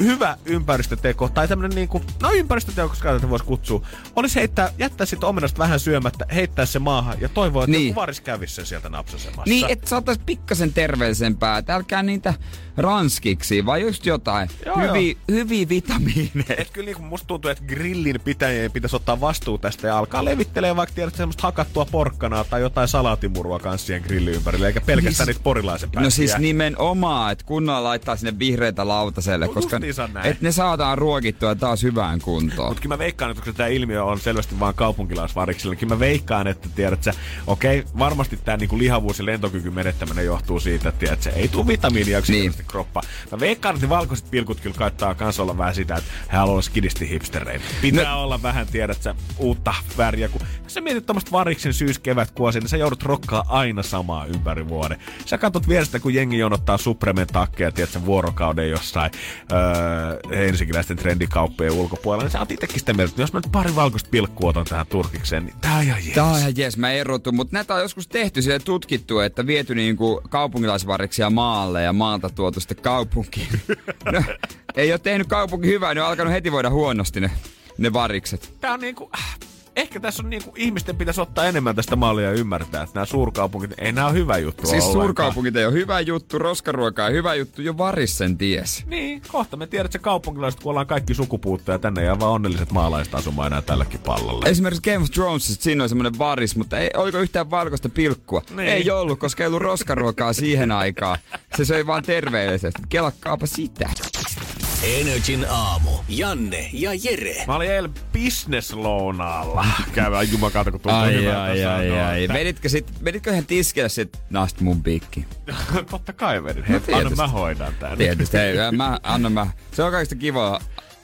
hyvä ympäristöteko, tai tämmönen niinku, no ympäristöteko, koska tätä voisi kutsua, olisi heittää, jättää sit omenasta vähän syömättä, heittää se maahan ja toivoa, että Niin. niin. joku varis kävisi sen sieltä napsasemassa. Niin, että saatais pikkasen terveellisempää, että älkää niitä ranskiksi, vai just jotain Joo, hyviä, hyviä vitamiineja. Et kyllä niinku musta tuntuu, että grillin pitäjien pitäisi ottaa vastuu tästä ja alkaa levittelee vaikka tiedät semmoista hakattua porkkanaa tai jotain salaatimurua kanssa siihen grillin ympärille, eikä pelkästään Niin- niitä porilaisen No siis pätkiä. nimenomaan, että kunnolla laittaa sinne vihreitä lautaselle, No koska et ne saadaan ruokittua taas hyvään kuntoon. Mutta kyllä mä veikkaan, että koska tämä ilmiö on selvästi vain kaupunkilaisvariksilla, niin kyllä mä veikkaan, että tiedät sä, okei, varmasti tämä niinku lihavuus ja lentokyky menettäminen johtuu siitä, että tiedät, sä, ei tule vitamiinia yksinkertaisesti niin. kroppa. Mä veikkaan, että ne valkoiset pilkut kyllä kaittaa kans olla vähän sitä, että he haluaa skidisti hipstereitä. Pitää no. olla vähän, tiedät sä, uutta väriä. Kun sä mietit tuommoista variksen syys-kevät kuosi, niin sä joudut rokkaa aina samaa ympäri vuoden. Sä katsot vierestä, kun jengi jonottaa Supremen takkeja, tiedät sä, vuorokauden jossain öö, helsinkiläisten trendikauppojen ulkopuolella, niin sä oot itsekin sitä mieltä, että jos mä nyt pari valkoista pilkkua otan tähän turkikseen, niin tää on ihan jees. Tää on ihan jees, mä erotun, mutta näitä on joskus tehty ja tutkittu, että viety niinku kaupunkilaisvariksia maalle ja maalta tuotu sitten kaupunkiin. no, ei ole tehnyt kaupunki hyvää, niin on alkanut heti voida huonosti ne, ne varikset. Tää on niinku, äh, ehkä tässä on niinku, ihmisten pitäisi ottaa enemmän tästä mallia ja ymmärtää, että nämä suurkaupungit, ei nämä ole hyvä juttu Siis ollenkaan. suurkaupungit ei ole hyvä juttu, roskaruoka ei hyvä juttu, jo varis sen ties. Niin, kohta me tiedät, että se kaupunkilaiset, kun ollaan kaikki sukupuutteja tänne ja vaan onnelliset maalaiset asumaan enää tälläkin pallolla. Esimerkiksi Game of Thrones, siinä on semmoinen varis, mutta ei, oliko yhtään valkoista pilkkua? Niin. Ei ollut, koska ei ollut roskaruokaa siihen aikaan. Se söi vaan terveellisesti. Kelakkaapa sitä. Energin aamu. Janne ja Jere. Mä olin eilen business-lounaalla. Käydään jumakauta, kun tuntuu hyvältä ai, ai, ai. Veditkö, sit, veditkö ihan tiskille sit nast mun piikki? Totta kai vedin. Hei, tietysti. anna mä hoidan tän. Tietysti, ei, mä, anna mä. Se on kaikista kiva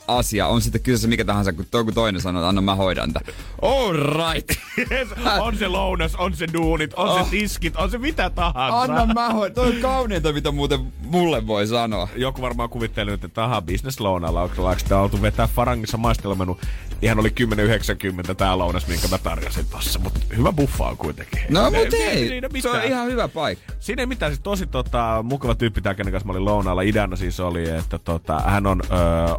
asia. On sitten kyseessä mikä tahansa, kun joku toinen sanoo, että anna mä hoidan tän. All right. Yes, on se lounas, on se duunit, on Oh. se tiskit, on se mitä tahansa. Anna mä hoidan. Toi on kauneinta, mitä muuten mulle voi sanoa. Joku varmaan kuvittelee että aha, business lounalla, onko sitä oltu vetää Farangissa maistelumenu. Ihan oli 10,90 tää lounas, minkä mä tarjosin tossa, mutta hyvä buffa on kuitenkin. No mut Ei- ei, se on ihan hyvä paikka. Siinä ei mitään, siis tosi tota, mukava tyyppi tää, kenen kanssa mä olin lounaalla. Ideana siis oli, että tota, hän on ö,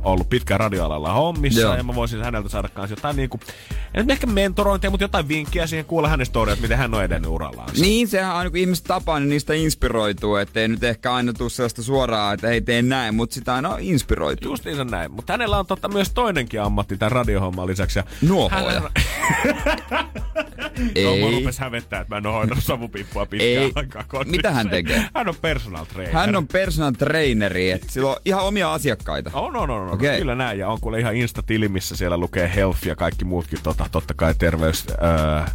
ollut pitkään radioalalla hommissa Joo. ja mä voisin häneltä saada kanssa jotain niinku, ei nyt ehkä mentorointia, mutta jotain vinkkiä siihen kuulla hänen storiat, miten hän on edennyt urallaan. Niin, sehän aina kun ihmiset tapaa, niin niistä inspiroituu. Että ei nyt ehkä aina tule sellaista suoraa, että hei tee näin, mutta sitä aina inspiroituu. Justiinsa näin. Mutta hänellä on totta myös toinenkin ammatti tämän radiohomman lisäksi. Ja Nuohooja. Ei. Joo, mua Ei. rupes hävettää, että mä en ole hoitanut savupippua pitkään Ei. aikaa kodissa. Mitä hän tekee? Hän on personal trainer. Hän on personal traineri, että sillä on ihan omia asiakkaita. On, on, on, on. Okei. Kyllä näin. Ja on kuule ihan Insta-tili, missä siellä lukee health ja kaikki muutkin tota, totta kai terveys, öö,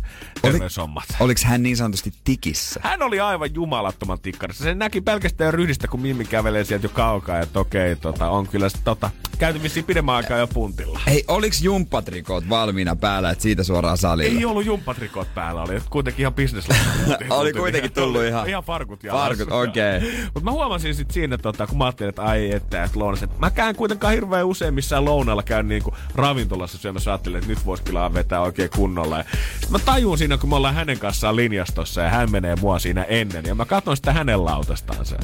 terveyshommat. Oliks hän niin sanotusti tikissä? Hän oli aivan jumalattoman tikkarissa. Se näki pelkästään ryhdistä, kun Mimmi kävelee sieltä jo kaukaa. Että okei, tota, on kyllä tota, käyty vissiin pidemmän aikaa jo puntilla. Hei, oliks jumppatrikoot valmiina päällä, että siitä suoraan salille? Ei ollut jumppatrikot päällä, oli kuitenkin ihan business Oli kuitenkin tullut ihan- Ihan farkut jalassa. Farkut, okei. Mutta mä huomasin sit siinä, tota, kun mä ajattelin, että ai että, että lounas, että mä käyn kuitenkaan hirveän usein missään lounalla käyn niinku ravintolassa syömässä, ajattelin, että nyt vois kyllä vetää oikein kunnolla. Ja sit mä tajun siinä, kun me ollaan hänen kanssaan linjastossa ja hän menee mua siinä ennen. Ja mä katson sitä hänen lautastaan se.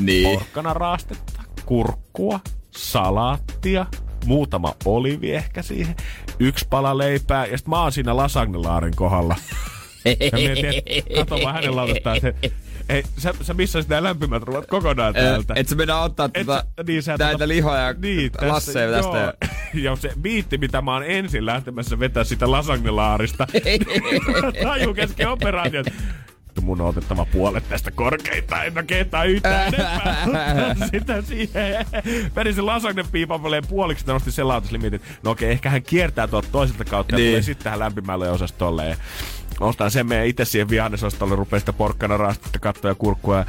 Niin. Porkkana raastetta, kurkkua, salaattia, muutama olivi ehkä siihen, yksi pala leipää ja sitten mä oon siinä lasagnelaarin kohdalla. Ja mietin, että kato vaan hänen lautastaan, että ei, sä, sä missasit nämä lämpimät ruoat kokonaan täältä. Et sä mennä ottaa Et tota, sä- niin sä näitä tota- lihoja ja niin, tästä, lasseja tästä. Joo. Ja se biitti, mitä mä oon ensin lähtemässä vetää sitä lasagnelaarista. Taju kesken operaatiot. Mun on otettava puolet tästä korkeinta, en mä kehtaa yhtään enempää sitä siihen. Vedin sen lasagnepiipan väleen puoliksi, että nosti sen että no okei, ehkä hän kiertää tuolta toiselta kautta Niin. ja tulee sitten tähän lämpimälle osastolle. Ja ostan sen meidän itse siihen vihannesostolle, rupeaa sitä porkkana raastetta, kattoa ja kurkkua. Ja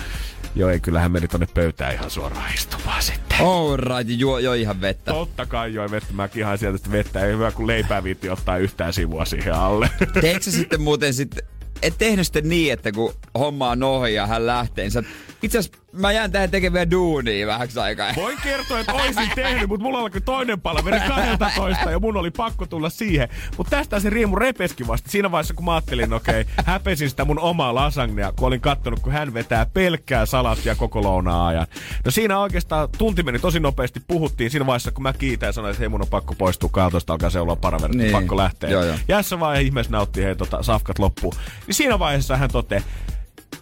Joo, ei, kyllä hän meni tonne pöytään ihan suoraan istumaan sitten. All right, juo, jo ihan vettä. Totta kai joi vettä, mä kihaan sieltä sitä vettä. Ei hyvä, kun leipää viitti ottaa yhtään sivua siihen alle. Teekö sitten muuten sitten, et tehnyt sitten niin, että kun homma on ohi ja hän lähtee, niin itse asiassa mä jään tähän tekemään duunia vähäksi aikaa. Voin kertoa, että oisin tehnyt, mutta mulla alkoi toinen palaveri 12 ja mun oli pakko tulla siihen. Mutta tästä se riemu repeski vasta. Siinä vaiheessa, kun mä ajattelin, okei, okay, häpesin sitä mun omaa lasagnea, kun olin kattonut, kun hän vetää pelkkää salattia koko lounaa ajan. No siinä oikeastaan tunti meni tosi nopeasti, puhuttiin siinä vaiheessa, kun mä kiitän ja sanoin, että hei mun on pakko poistua kaatosta, alkaa seuloa paraverit, Niin. niin. pakko lähteä. Joo, joo. Jässä vaan ihmeessä nautti, hei tota, safkat loppuu. Niin siinä vaiheessa hän toteaa,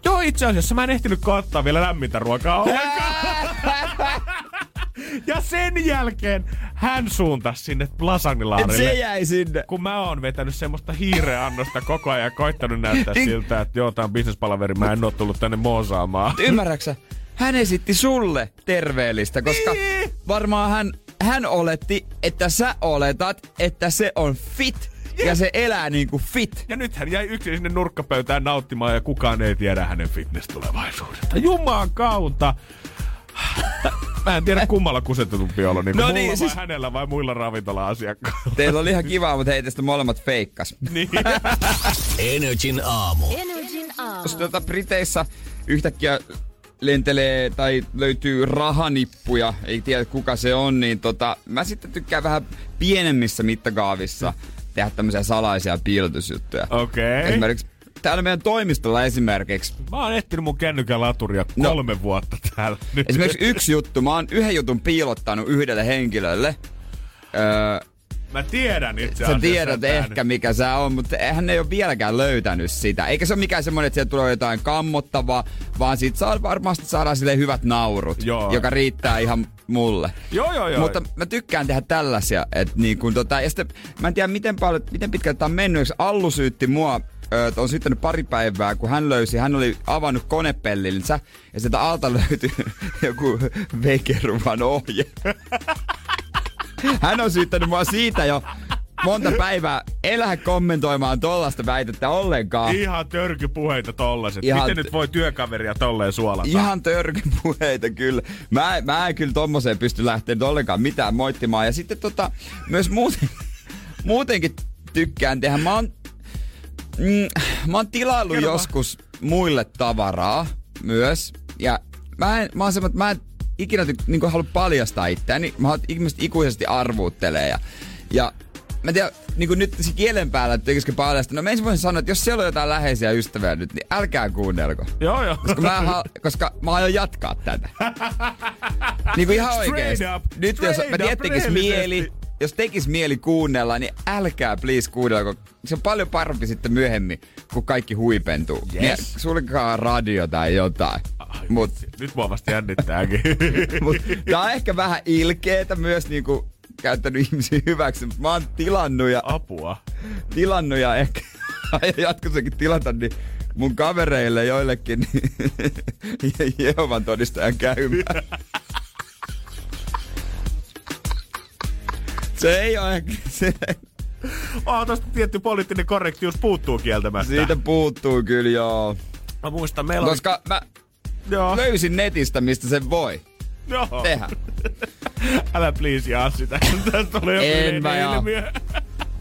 Joo, itse asiassa mä en ehtinyt kattaa vielä lämmintä ruokaa ja sen jälkeen hän suuntasi sinne Et lasagnilaarille. se jäi sinne. kun mä oon vetänyt semmoista hiireannosta koko ajan ja koittanut näyttää Niin. siltä, että joo, tää on bisnespalaveri, mä en oo tullut tänne moosaamaan. Ymmärräksä? Hän esitti sulle terveellistä, koska Niin. varmaan hän, hän oletti, että sä oletat, että se on fit ja se elää niinku fit. Ja nyt hän jäi yksin sinne nurkkapöytään nauttimaan ja kukaan ei tiedä hänen fitness-tulevaisuudesta. Jumaan kautta! Mä en tiedä kummalla kusetetumpi olo, niin No niin, niin, mulla siis- vai hänellä vai muilla ravintola-asiakkailla. Teillä oli ihan kiva, mutta hei tästä molemmat feikkas. niin. Energin aamu. Energin aamu. Jos tuota Briteissä yhtäkkiä lentelee tai löytyy rahanippuja, ei tiedä kuka se on, niin tota, mä sitten tykkään vähän pienemmissä mittakaavissa tehdä tämmöisiä salaisia piilotusjuttuja. Okei. Okay. Esimerkiksi täällä meidän toimistolla esimerkiksi. Mä oon etsinyt mun kännykän laturia No. kolme vuotta täällä. Nyt. Esimerkiksi yksi juttu, mä oon yhden jutun piilottanut yhdelle henkilölle. Öö, Mä tiedän itse sä tiedät tämän. ehkä mikä se on, mutta hän ei ole vieläkään löytänyt sitä. Eikä se ole mikään semmoinen, että sieltä tulee jotain kammottavaa, vaan siitä saa, varmasti saadaan sille hyvät naurut, Joo. joka riittää ihan mulle. Joo, joo, joo. Mutta mä tykkään tehdä tällaisia, että niin kuin tota, ja sitten mä en tiedä miten paljon, miten pitkältä tää on mennyt, Eikö Allu syytti mua, on sitten pari päivää, kun hän löysi, hän oli avannut konepellinsä ja sieltä alta löytyi joku veikeruvan ohje. Hän on syyttänyt mua siitä jo monta päivää. En lähde kommentoimaan tollasta väitettä ollenkaan. Ihan törkypuheita tollaset. Ihan Miten nyt voi työkaveria tolleen suolata? Ihan törkypuheita kyllä. Mä, mä en kyllä tommoseen pysty lähteä ollenkaan mitään moittimaan. Ja sitten tota, myös muuten, muutenkin tykkään tehdä. Mä oon, mm, mä oon tilaillut Kerro joskus muille tavaraa myös. Ja mä, en, mä oon semmoinen, että mä en ikinä niin halua paljastaa itseäni. Mä ihmiset ikuisesti arvuuttelee. Ja, ja mä en tiedä, niin kuin nyt se kielen päällä, että tekisikö paljasta. No mä ensin voisin sanoa, että jos siellä on jotain läheisiä ystäviä nyt, niin älkää kuunnelko. Joo, joo. Koska mä, ha- koska mä aion jatkaa tätä. niin kuin ihan oikeesti. Nyt jos mä tiedän, tekis mieli, jos tekis mieli kuunnella, niin älkää please kuunnella, se on paljon parempi sitten myöhemmin, kun kaikki huipentuu. Yes. Niin sulkekaa radio tai jotain. Mut, Nyt mua vasta jännittääkin. mut tää on ehkä vähän ilkeetä myös niinku käyttänyt ihmisiä hyväksi, mutta mä oon tilannut ja, Apua. tilannut ja ehkä jatkossakin tilata, niin mun kavereille joillekin niin Jehovan todistajan käymään. Se ei ole ehkä, se, Oh, tosta tietty poliittinen korrektius puuttuu kieltämättä. siitä puuttuu kyllä joo. Mä muistan, meillä oli... Koska mä Joo. löysin netistä, mistä sen voi Joo. tehdä. Älä please jaa sitä. Tästä joku En mä jaa.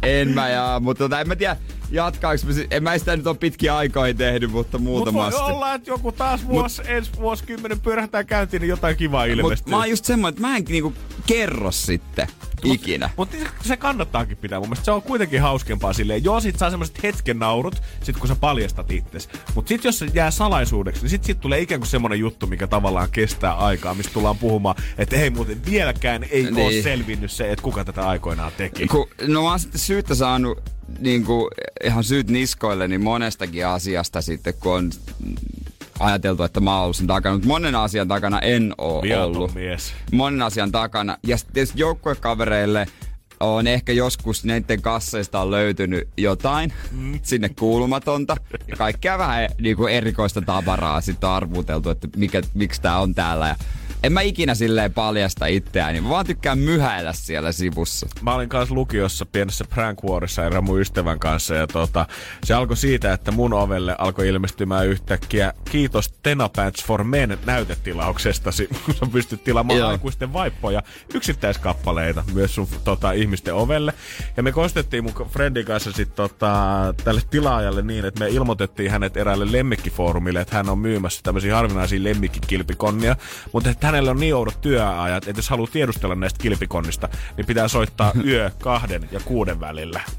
En mä jaa, mutta tota, en mä tiedä, jatkaaks si- en mä sitä nyt ole pitkiä aikoja tehnyt, mutta Mutta voi muutamasti. olla, että joku taas vuosi, ensi vuosikymmenen pyörähtää käyntiin, niin jotain kivaa Mut ilmestyy. mä oon just semmoinen, että mä en niinku kerro sitten ikinä. Mutta se kannattaakin pitää. Mun mielestä se on kuitenkin hauskempaa silleen. Joo, sit saa semmoiset hetken naurut, sit kun sä paljastat itses. Mut sit jos se jää salaisuudeksi, niin sit sit tulee ikään kuin semmonen juttu, mikä tavallaan kestää aikaa, mistä tullaan puhumaan, että ei muuten vieläkään ei niin. ole selvinnyt se, että kuka tätä aikoinaan teki. Ku, no mä oon sitten syyttä saanut niin kuin, ihan syyt niskoille niin monestakin asiasta sitten, kun on ajateltu, että mä oon sen takana. Mutta monen asian takana en oo Viaton ollut. mies. Monen asian takana. Ja sitten tietysti joukkuekavereille on ehkä joskus niiden kasseista on löytynyt jotain mm. sinne kuulumatonta. Ja kaikkea vähän niin kuin erikoista tavaraa sitten on arvuteltu, että mikä, miksi tää on täällä. Ja en mä ikinä silleen paljasta itseäni. Mä vaan tykkään myhäillä siellä sivussa. Mä olin kanssa lukiossa pienessä prank warissa erään mun ystävän kanssa ja tota, se alkoi siitä, että mun ovelle alkoi ilmestymään yhtäkkiä kiitos Tena Pants for Men näytetilauksestasi, kun sä pystyt tilaamaan Joo. aikuisten vaippoja, yksittäiskappaleita myös sun tota, ihmisten ovelle. Ja me kostettiin mun friendin kanssa sit tota, tälle tilaajalle niin, että me ilmoitettiin hänet eräälle lemmikkifoorumille, että hän on myymässä tämmöisiä harvinaisia lemmikkikilpikonnia, mutta että hänellä on niin oudot työajat, että jos haluaa tiedustella näistä kilpikonnista, niin pitää soittaa yö kahden ja kuuden välillä.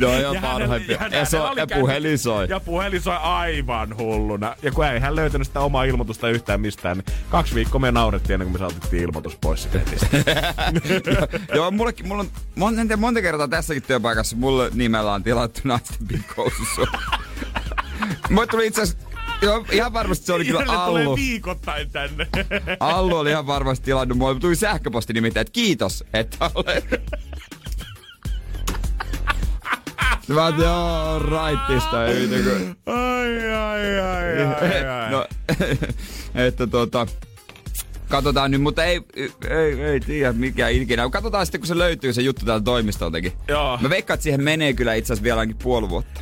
No joo, Ja parhaimpia. Ja hänellä so- ja puhelin soi. Ja puhelin soi aivan hulluna. Ja kun ei hän löytänyt sitä omaa ilmoitusta yhtään mistään, niin kaksi viikkoa me naurettiin ennen kuin me saatettiin ilmoitus pois siitä netistä. Joo, mullekin, mulla on, mon, en tiedä, monta kertaa tässäkin työpaikassa mulle nimellä on tilattu naisten pikousussa. Mulle tuli itse asiassa, joo, ihan varmasti se oli kyllä Ihmiset tulee Allu. viikoittain tänne. Allu oli ihan varmasti tilannut mulle. Tuli sähköposti nimittäin, että kiitos, että olet. Mä oon, joo, raitista. Ei, niin kuin, ai, ai, ai, ai, ai. no, että tota, katsotaan nyt, mutta ei, ei, ei tiedä mikä ikinä. Katsotaan sitten, kun se löytyy se juttu täältä toimistoltakin. Joo. Mä veikkaan, että siihen menee kyllä itse asiassa vielä ainakin puoli vuotta.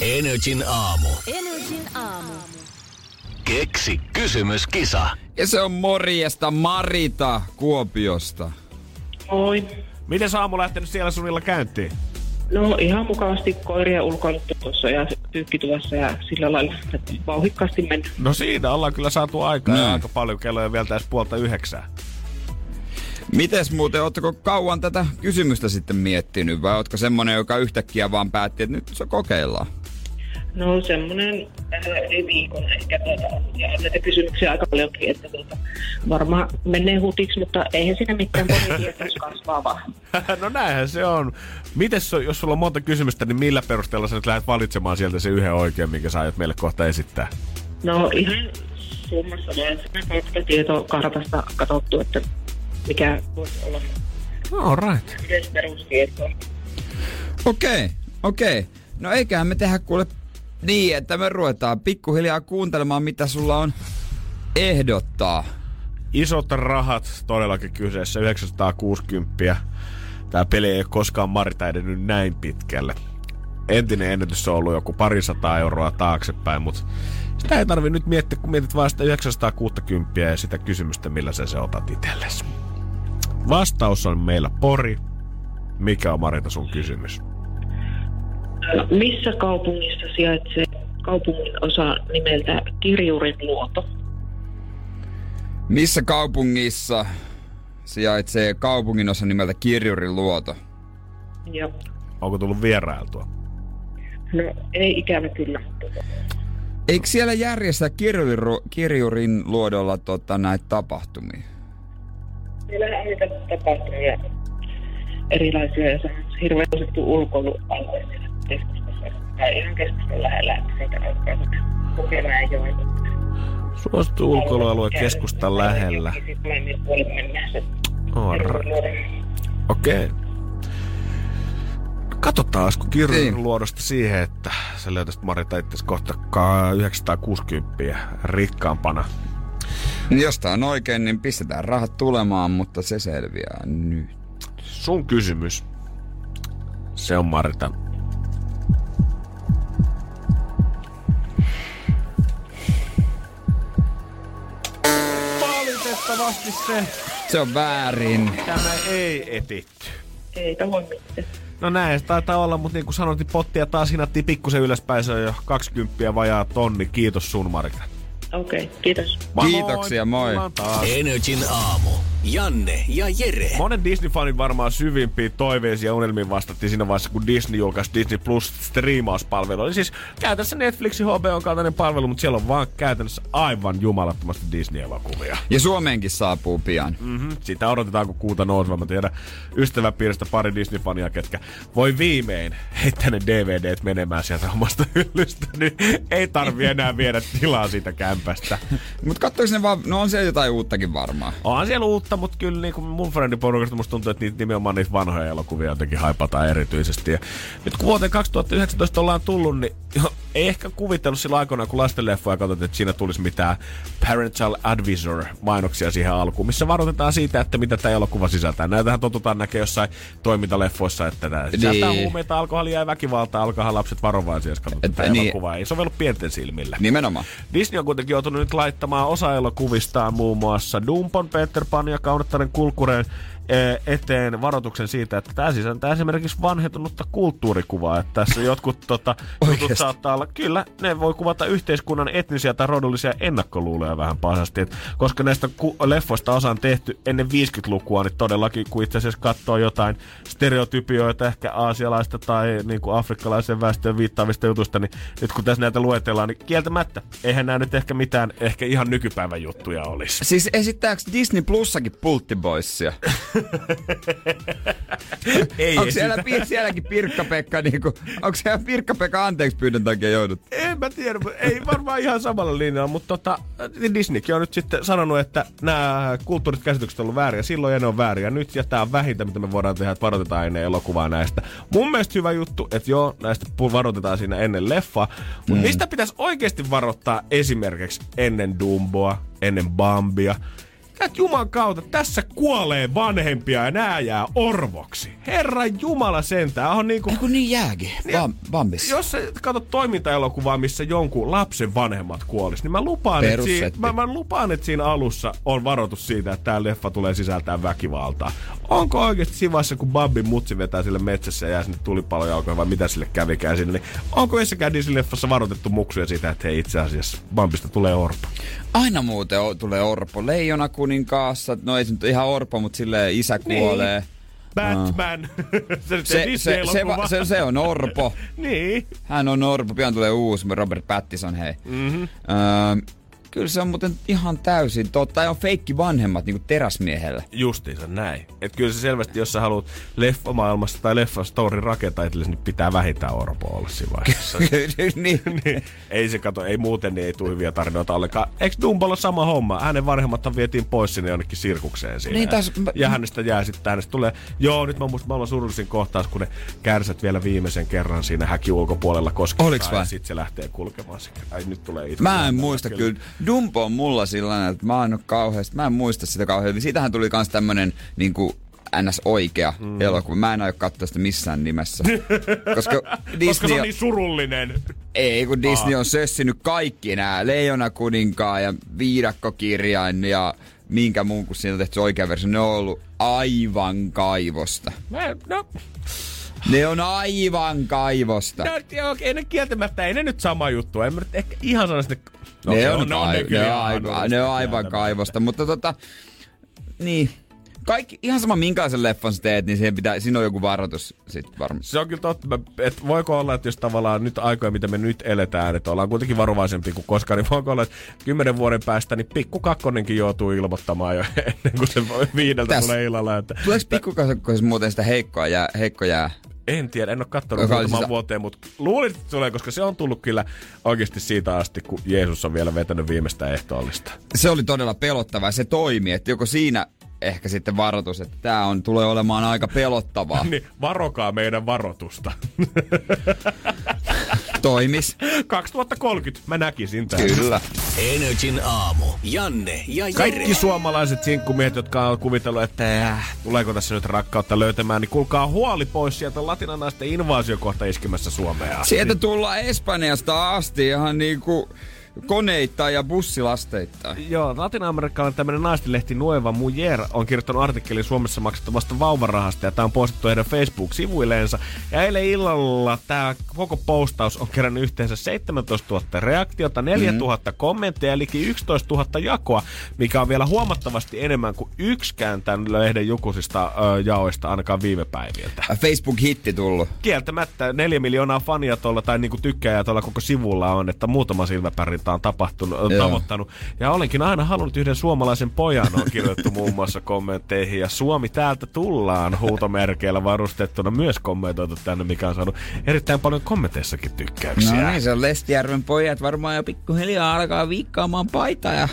Energin aamu. Energin aamu. Keksi kysymyskisa. Ja se on morjesta Marita Kuopiosta. Oi. Miten sä aamu lähtenyt siellä sunilla käyntiin? No ihan mukavasti koiria ulkoiluttu tuossa ja pyykkituvassa ja sillä lailla että vauhikkaasti mennä. No siinä ollaan kyllä saatu aikaa Näin. ja aika paljon kelloja vielä tässä puolta yhdeksää. Mites muuten, ootteko kauan tätä kysymystä sitten miettinyt vai ootko semmonen, joka yhtäkkiä vaan päätti, että nyt se kokeillaan? No semmoinen äh, yli viikon ehkä tuota, ja näitä kysymyksiä aika paljonkin, että tuota, varmaan menee hutiksi, mutta eihän siinä mitään politiikassa kasvaa vaan. no näinhän se on. Mites jos sulla on monta kysymystä, niin millä perusteella sä nyt lähdet valitsemaan sieltä se yhden oikein, minkä sä aiot meille kohta esittää? No ihan summassa vaan tietokartasta katsottu, että mikä voisi olla All right. yleisperustietoa. Okei, okei. No eiköhän me tehdä kuule niin, että me ruvetaan pikkuhiljaa kuuntelemaan, mitä sulla on ehdottaa. Isot rahat todellakin kyseessä, 960. Tämä peli ei ole koskaan Marita edennyt näin pitkälle. Entinen ennätys on ollut joku parisataa euroa taaksepäin, mutta sitä ei tarvi nyt miettiä, kun mietit vaan sitä 960 ja sitä kysymystä, millä sä se otat itsellesi. Vastaus on meillä Pori. Mikä on Marita sun kysymys? Missä kaupungissa sijaitsee kaupungin osa nimeltä Kirjurin luoto? Missä kaupungissa sijaitsee kaupunginosa nimeltä Kirjurin luoto? Ja Onko tullut vierailtua? no ei ikävä kyllä, Eikö siellä järjestä Kirjurin, Kirjurin luodolla tota, näitä tapahtumia? Siellä on tapahtumia erilaisia ja se on hirveän suosittu ulkoilualue siellä keskustassa. Tai ihan keskustan lähellä, että siitä. Suosittu ulkoilualue keskustan lähellä. Okei. Okay. Katsotaan, kun Niin. kirjan luodosta siihen, että sä löytäisit Marita itse kohta ka- 960 rikkaampana. Niin Jos tää on oikein, niin pistetään rahat tulemaan, mutta se selviää nyt. Sun kysymys, se on Marita. Valitettavasti se Se on väärin. tämä ei etitty. Ei voi mitään. No näin se taitaa olla, mutta niin kuin sanoit, niin pottia taas hinattiin pikkusen ylöspäin, se on jo 20 vajaa tonni. Kiitos sun Marita. Okei, okay, kiitos. Kiitoksia, moi. Taas. Energin aamu. Janne ja Jere. Monen Disney-fanin varmaan syvimpiin toiveisiin ja unelmiin vastattiin siinä vaiheessa, kun Disney julkaisi Disney Plus striimauspalvelu. Eli siis käytännössä Netflixin HBO kaltainen palvelu, mutta siellä on vaan käytännössä aivan jumalattomasti Disney-elokuvia. Ja Suomeenkin saapuu pian. Mm-hmm. Sitä odotetaan kun kuuta nouseva. Mä tiedän ystäväpiiristä pari Disney-fania, ketkä voi viimein heittää ne DVDt menemään sieltä omasta hyllystä, niin ei tarvi enää viedä tilaa siitä kämpästä. Mut katsoiko ne vaan, no on siellä jotain uuttakin varmaan. Onhan siellä uutta, mutta kyllä niin kuin mun friendiporukasta musta tuntuu, että niitä, nimenomaan niitä vanhoja elokuvia jotenkin haipataan erityisesti. Ja nyt kun vuoteen 2019 ollaan tullut, niin jo, ei ehkä kuvitellut silloin aikoinaan, kun lastenleffoja katsottiin, että siinä tulisi mitään parental advisor mainoksia siihen alkuun, missä varoitetaan siitä, että mitä tämä elokuva sisältää. Näitähän totutaan näkee jossain toimintaleffoissa, että tämä sisältää Niin. huumeita, alkoholia ja väkivaltaa, alkaa lapset varovaisia, jos katsotaan niin. elokuvaa. Ei sovellu pienten silmillä. Nimenomaan. Disney on kuitenkin joutunut nyt laittamaan osa elokuvistaan muun muassa Dumpon, Peter Pan ja Kaunettaren kulkkureen. eh, eteen varoituksen siitä, että tämä sisältää esimerkiksi vanhentunutta kulttuurikuvaa. Että tässä jotkut tota, jutut saattaa olla, kyllä, ne voi kuvata yhteiskunnan etnisiä tai rodullisia ennakkoluuloja vähän pahasti. Et koska näistä ku- leffoista osa on tehty ennen 50-lukua, niin todellakin kun itse asiassa katsoo jotain stereotypioita ehkä aasialaista tai niin kuin afrikkalaisen väestöön viittaavista jutusta, niin nyt kun tässä näitä luetellaan, niin kieltämättä, eihän nämä nyt ehkä mitään ehkä ihan nykypäivän juttuja olisi. Siis esittääkö Disney Plussakin Pulttiboissia? Ei Onko siellä, Pir- sielläkin Pirkka-Pekka niinku, onko siellä Pirkka-Pekka anteeksi pyydön takia joudut? En mä tiedä, ei varmaan ihan samalla linjalla, mutta tota, Disneykin on nyt sitten sanonut, että nämä kulttuurit käsitykset on ollut vääriä silloin ja ne on vääriä nyt, ja tämä on vähintä, mitä me voidaan tehdä, että varoitetaan ennen elokuvaa näistä. Mun mielestä hyvä juttu, että joo, näistä varoitetaan siinä ennen leffaa, mutta mm. mistä pitäisi oikeasti varoittaa esimerkiksi ennen Dumboa, ennen Bambia, että Juman kautta tässä kuolee vanhempia ja nää jää orvoksi. Herra Jumala sentään. On niinku, Eiku niin jääkin, Vam, Bambissa. jos sä katsot toimintaelokuvaa, missä jonkun lapsen vanhemmat kuolis, niin mä lupaan, että siinä, mä, mä lupaan, että siinä alussa on varoitus siitä, että tää leffa tulee sisältää väkivaltaa. Onko oikeasti siinä vaiheessa, kun Babbin mutsi vetää sille metsässä ja jää sinne tulipalojalkoihin, vai mitä sille kävikään sinne, niin onko jossakaan Disney-leffassa varoitettu muksuja siitä, että hei itse asiassa Bambista tulee orpo? Aina muuten o- tulee Orpo. Leijona kuninkaassa, no ei se nyt ihan Orpo, mutta silleen isä kuolee. Batman. se, Se, se, se, se, va- se, se, on Orpo. niin. Hän on Orpo, pian tulee uusi, Robert Pattinson, hei. Mm-hmm. Öö, kyllä se on muuten ihan täysin totta. Ja on feikki vanhemmat, niinku teräsmiehellä. Justiinsa näin. Et kyllä se selvästi, jos sä haluat leffamaailmassa tai leffastorin rakentaa itsellesi, niin pitää vähintään orpo olla siinä vaiheessa. niin. niin, ei se kato, ei muuten niin ei tule hyviä tarinoita ollenkaan. Eikö Dumbolla sama homma? Hänen vanhemmat vietiin pois sinne jonnekin sirkukseen siinä. Niin, taas- ja hänestä jää sitten, hänestä tulee, joo nyt mä muistan maailman surullisin kohtaus, kun ne kärsät vielä viimeisen kerran siinä häkin ulkopuolella koskettaa. Oliks vai? Ja sitten se lähtee kulkemaan. Ai nyt tulee itku. Mä en muista kyllä. Dumbo on mulla sellainen, että mä en oo kauheasti, mä en muista sitä kauheasti. Siitähän tuli kans tämmönen niinku ns. oikea mm. elokuva. Mä en aio katsoa sitä missään nimessä. Koska Disney Koska se on niin surullinen. ei, kun Disney on sössinyt kaikki nämä Leijona kuninkaan ja Viidakkokirjain ja minkä muun kuin siitä on tehty oikea versio. Ne on ollut aivan kaivosta. Mä, no, Ne on aivan kaivosta. No, joo, ei ne kieltämättä, ei ne nyt sama juttu. En mä nyt ehkä ihan sano sitä... No, ne, se on, ne kai- ne, ne, on aivan, ne on aivan kaivosta, mutta tota, niin, kaikki, ihan sama minkälaisen leffan sä teet, niin siihen pitää, siinä on joku varoitus sit varmasti. Se on kyllä totta, että voiko olla, että jos tavallaan nyt aikoja, mitä me nyt eletään, että ollaan kuitenkin varovaisempi kuin koskaan, niin voiko olla, että kymmenen vuoden päästä niin pikku kakkonenkin joutuu ilmoittamaan jo ennen kuin se viideltä Täs- tulee illalla. Että, Tuleeko pikkukasakkoisessa muuten sitä heikkoa jää, heikko jää? En tiedä, en ole katsonut Joka muutamaan siis- vuoteen, mutta luulin, että tulee, koska se on tullut kyllä oikeasti siitä asti, kun Jeesus on vielä vetänyt viimeistä ehtoollista. Se oli todella pelottavaa se toimi, että joko siinä ehkä sitten varoitus, että tämä on, tulee olemaan aika pelottavaa. Niin varokaa meidän varoitusta. Toimis. 2030 mä näkisin tämän. Kyllä. Energin aamu. Janne ja Jere. Kaikki suomalaiset sinkkumiehet, jotka on kuvitellut, että äh, tuleeko tässä nyt rakkautta löytämään, niin kuulkaa huoli pois sieltä latinanaisten invaasio kohta iskemässä Suomea. Sieltä tullaan Espanjasta asti ihan niinku koneittain ja bussilasteittain. Joo, latinamerikkalainen tämmöinen naistilehti Nueva Mujer on kirjoittanut artikkelin Suomessa maksettavasta vauvarahasta ja tämä on postettu heidän Facebook-sivuilleensa. Ja eilen illalla tämä koko postaus on kerännyt yhteensä 17 000 reaktiota, 4 000 mm. kommentteja, eli 11 000 jakoa, mikä on vielä huomattavasti enemmän kuin yksikään tämän lehden jukusista ö, jaoista ainakaan viime päiviltä. Facebook-hitti tullut. Kieltämättä neljä miljoonaa fania tuolla tai niinku tykkääjää tuolla koko sivulla on, että muutama silmäpärintä on tapahtunut, Joo. tavoittanut. Ja olenkin aina halunnut yhden suomalaisen pojan, on kirjoitettu muun muassa kommentteihin. Ja Suomi täältä tullaan huutomerkeillä varustettuna myös kommentoitu tänne, mikä on saanut erittäin paljon kommenteissakin tykkäyksiä. No niin, se on Lestijärven pojat varmaan jo pikkuhiljaa alkaa viikkaamaan paitaa ja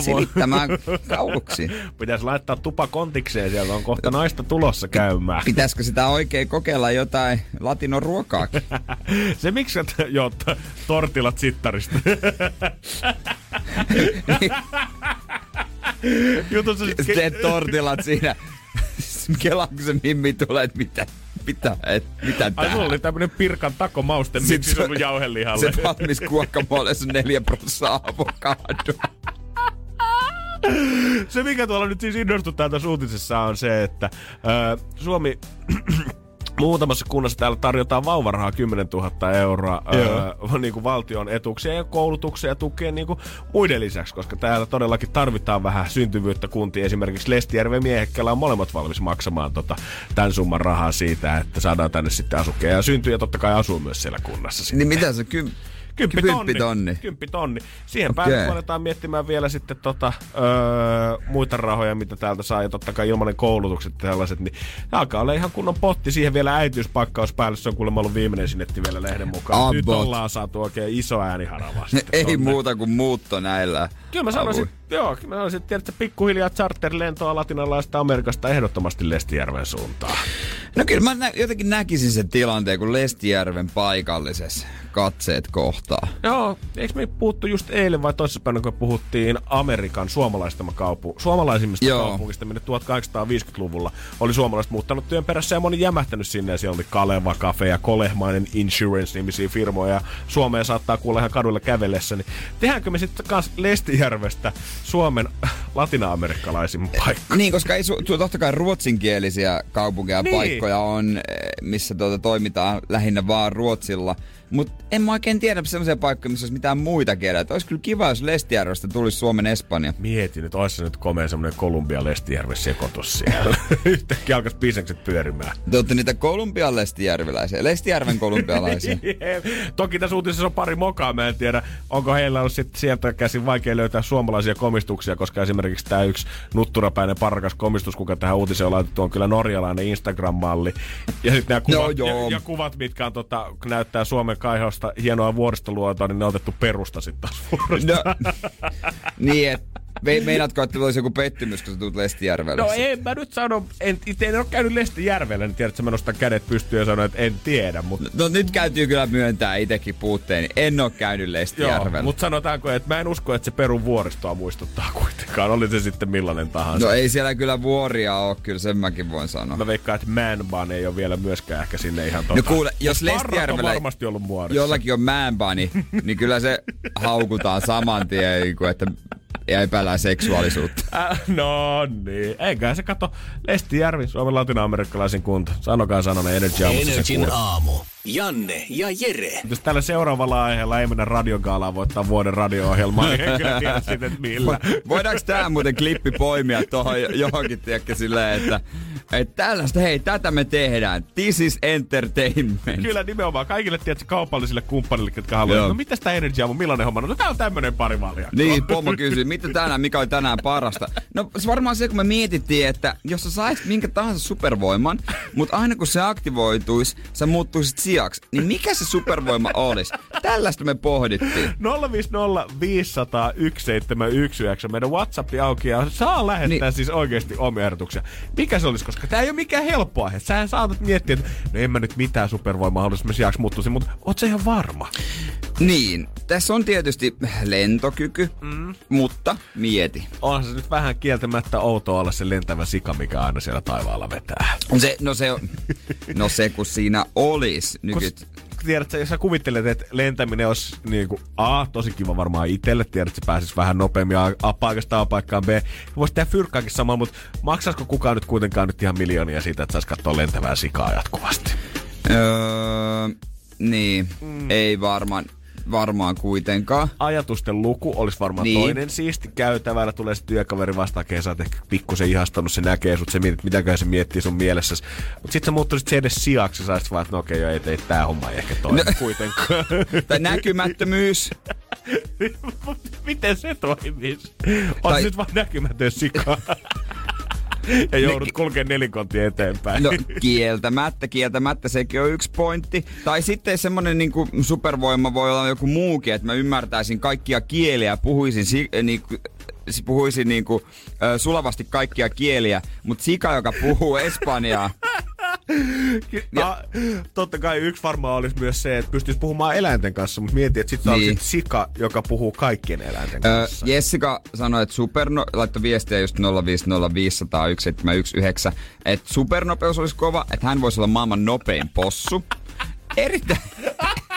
silittämään kauluksi. Pitäisi laittaa tupa kontikseen, sieltä on kohta naista tulossa käymään. Pitäisikö sitä oikein kokeilla jotain latinon ruokaakin? Se miksi et, joo, tortilat sittarista. Sit ke- Teet tortilat siinä. Kela, kun se mimmi tulee, että mitä, mitä, et, mitä Ai sulla oli tämmönen pirkan tako mauste, Sit miksi se on jauhelihalle. Se valmis kuokkamolle on neljä prosenttia avokadoa. se, mikä tuolla nyt siis innostuttaa tässä uutisessa on se, että ö, Suomi muutamassa kunnassa täällä tarjotaan vauvarahaa 10 000 euroa öö, niin kuin valtion etuuksia ja koulutuksia ja tukea niin kuin muiden lisäksi, koska täällä todellakin tarvitaan vähän syntyvyyttä kuntiin. Esimerkiksi Lestijärven ja Miehekkelä on molemmat valmis maksamaan tota, tämän summan rahaa siitä, että saadaan tänne sitten asukkeja ja syntyy ja totta kai asuu myös siellä kunnassa. sitten. Niin mitä se kym... Kymppitonni. Kymppitonni. Kymppitonni. Siihen Okei. okay. päälle aletaan miettimään vielä sitten tota, öö, muita rahoja, mitä täältä saa. Ja totta kai ilmanen koulutukset ja tällaiset. Niin alkaa olla ihan kunnon potti. Siihen vielä äitiyspakkaus päälle. Se on kuulemma ollut viimeinen sinetti vielä lehden mukaan. Nyt About. ollaan saatu oikein iso ääniharava. Ei tonne. muuta kuin muutto näillä. Kyllä mä sanoisin, joo, mä sanoisin, että tiedätkö, pikkuhiljaa charterlentoa latinalaista Amerikasta ehdottomasti Lestijärven suuntaan. No kyllä mä nä- jotenkin näkisin sen tilanteen, kun Lestijärven paikallisessa katseet kohtaa. Joo, eikö me puhuttu just eilen vai toisessa päivänä, kun puhuttiin Amerikan kaupu- suomalaisimmista Joo. kaupungista, minne 1850-luvulla oli suomalaiset muuttanut työn perässä ja moni jämähtänyt sinne. Ja siellä oli Kaleva Cafe ja Kolehmainen Insurance-nimisiä firmoja. Ja Suomeen saattaa kuulla ihan kaduilla kävellessä. Niin tehdäänkö me sitten kans Lestijärvestä Suomen latina-amerikkalaisin paikka? Niin, koska ei su- totta kai ruotsinkielisiä kaupunkeja ja Niin. paikkoja on, eh, missä tuota toimitaan lähinnä vaan ruotsilla. Mutta en mä oikein tiedä sellaisia paikkoja, missä olisi mitään muita kieliä. Olisi kyllä kiva, jos Lestijärvestä tulisi Suomen Espanja. Mietin, että olisi se nyt komea semmoinen Kolumbia Lestijärven sekoitus siellä. Yhtäkkiä alkaisi bisnekset pyörimään. Te olette niitä Kolumbian lestijärviläisiä, Lestijärven kolumbialaisia. Toki tässä uutisessa on pari mokaa, mä en tiedä, onko heillä ollut sit sieltä käsin vaikea löytää suomalaisia komistuksia, koska esimerkiksi tämä yksi nutturapäinen parkas komistus, kuka tähän uutiseen on laitettu, on kyllä norjalainen Instagram-malli. Ja sitten nämä kuvat, No ja, joo. ja, kuvat, mitkä on, tota, näyttää Suomen kaihosta hienoa vuoristoluontoa, niin ne on otettu perusta sitten taas. No, niin, et, me, meinaatko, että olisi joku pettymys, kun sä tulet Lestijärvelle? No en mä nyt sano, en, itse en ole käynyt Lestijärvellä, niin tiedät, että mä nostan kädet pystyyn ja sanon, että en tiedä, mutta No nyt käytyy kyllä myöntää itekin puutteeni. En ole käynyt Joo, Lestijärvellä. mutta sanotaanko, että mä en usko, että se Perun vuoristoa muistuttaa kuitenkaan. Oli se sitten millainen tahansa. No ei siellä kyllä vuoria ole, kyllä sen mäkin voin sanoa. Mä veikkaan, että Man ei ole vielä myöskään ehkä sinne ihan tota. No kuule, jos Lestijärvellä on varmasti ollut muodossa. jollakin on määnbani, niin kyllä se haukutaan saman tien, niin että ja epäillään seksuaalisuutta. Äh, no niin. Eiköhän se kato Lestijärvi, Suomen latinalaisamerikkalaisen kunta. Sanokaa sanana Energy Energin kuulee. aamu. Janne ja Jere. Jos tällä seuraavalla aiheella ei mennä radiogaalaan voittaa vuoden radio-ohjelmaa, niin en kyllä tiedä sitten, että millä. Voidaanko tää muuten klippi poimia tuohon johonkin, tiedätkö, silleen, että, että tällaista, hei, tätä me tehdään. This is entertainment. Kyllä nimenomaan kaikille tietysti kaupallisille kumppanille, jotka haluaa. Joo. No mitä tää Energy Aamu, millainen homma? No tää on tämmönen parivaljakko. Niin, pommo kysyi, mitä tänään, mikä oli tänään parasta? No se varmaan se, kun me mietittiin, että jos sä saisit minkä tahansa supervoiman, mutta aina kun se aktivoituisi, sä muuttuisit sijaksi, niin mikä se supervoima olisi? Tällaista me pohdittiin. 050 500 1719. Meidän WhatsApp auki ja saa lähettää niin. Niin. siis oikeasti omia ehdotuksia. Mikä se olisi, koska tämä ei ole mikään helppo aihe. Sähän saatat miettiä, että no en mä nyt mitään supervoimaa haluaisi, mä sijaksi muuttuisin, mutta oot sä ihan varma? Niin, tässä on tietysti lentokyky, mm. mutta mieti. Onhan se nyt vähän kieltämättä outoa olla se lentävä sika, mikä aina siellä taivaalla vetää. Se, no, se, no se, kun siinä olisi nykyt. kun tiedät, sä, jos sä kuvittelet, että lentäminen olisi niin kuin, A, tosi kiva varmaan itselle, tiedät, että se pääsisi vähän nopeammin A, A paikasta A paikkaan B. Voisi tehdä fyrkkaakin samalla, mutta maksaisiko kukaan nyt kuitenkaan nyt ihan miljoonia siitä, että saisi katsoa lentävää sikaa jatkuvasti? Öö, niin, mm. ei varmaan, varmaan kuitenkaan. Ajatusten luku olisi varmaan Niin. toinen siisti käytävällä. Tulee se työkaveri vastaan, sä oot ehkä pikkusen ihastanut, se näkee sut, se mietit, mitäköhän se miettii sun mielessä. Mutta sitten sä muuttuisit se edes sijaksi ja saisit vaan, että no okei, joo, ei, ei tää homma ei ehkä toimi No. kuitenkaan. Tai näkymättömyys. Miten se toimisi? On Tai- nyt vaan näkymätön sika. ja joudut kulkemaan nelikontia eteenpäin. No kieltämättä, kieltämättä sekin on yksi pointti. Tai sitten semmonen niinku supervoima voi olla joku muukin, että mä ymmärtäisin kaikkia kieliä, puhuisin, si- äh, niinku, puhuisin niinku, äh, sulavasti kaikkia kieliä, mutta sika, joka puhuu espanjaa, Ja, totta kai yksi varmaan olisi myös se, että pystyisi puhumaan eläinten kanssa, mutta mieti, että sitten Niin. on sit sika, joka puhuu kaikkien eläinten kanssa. Jessica sanoi, että superno, laittoi viestiä just 050501719, että supernopeus olisi kova, että hän voisi olla maailman nopein possu. Erittäin,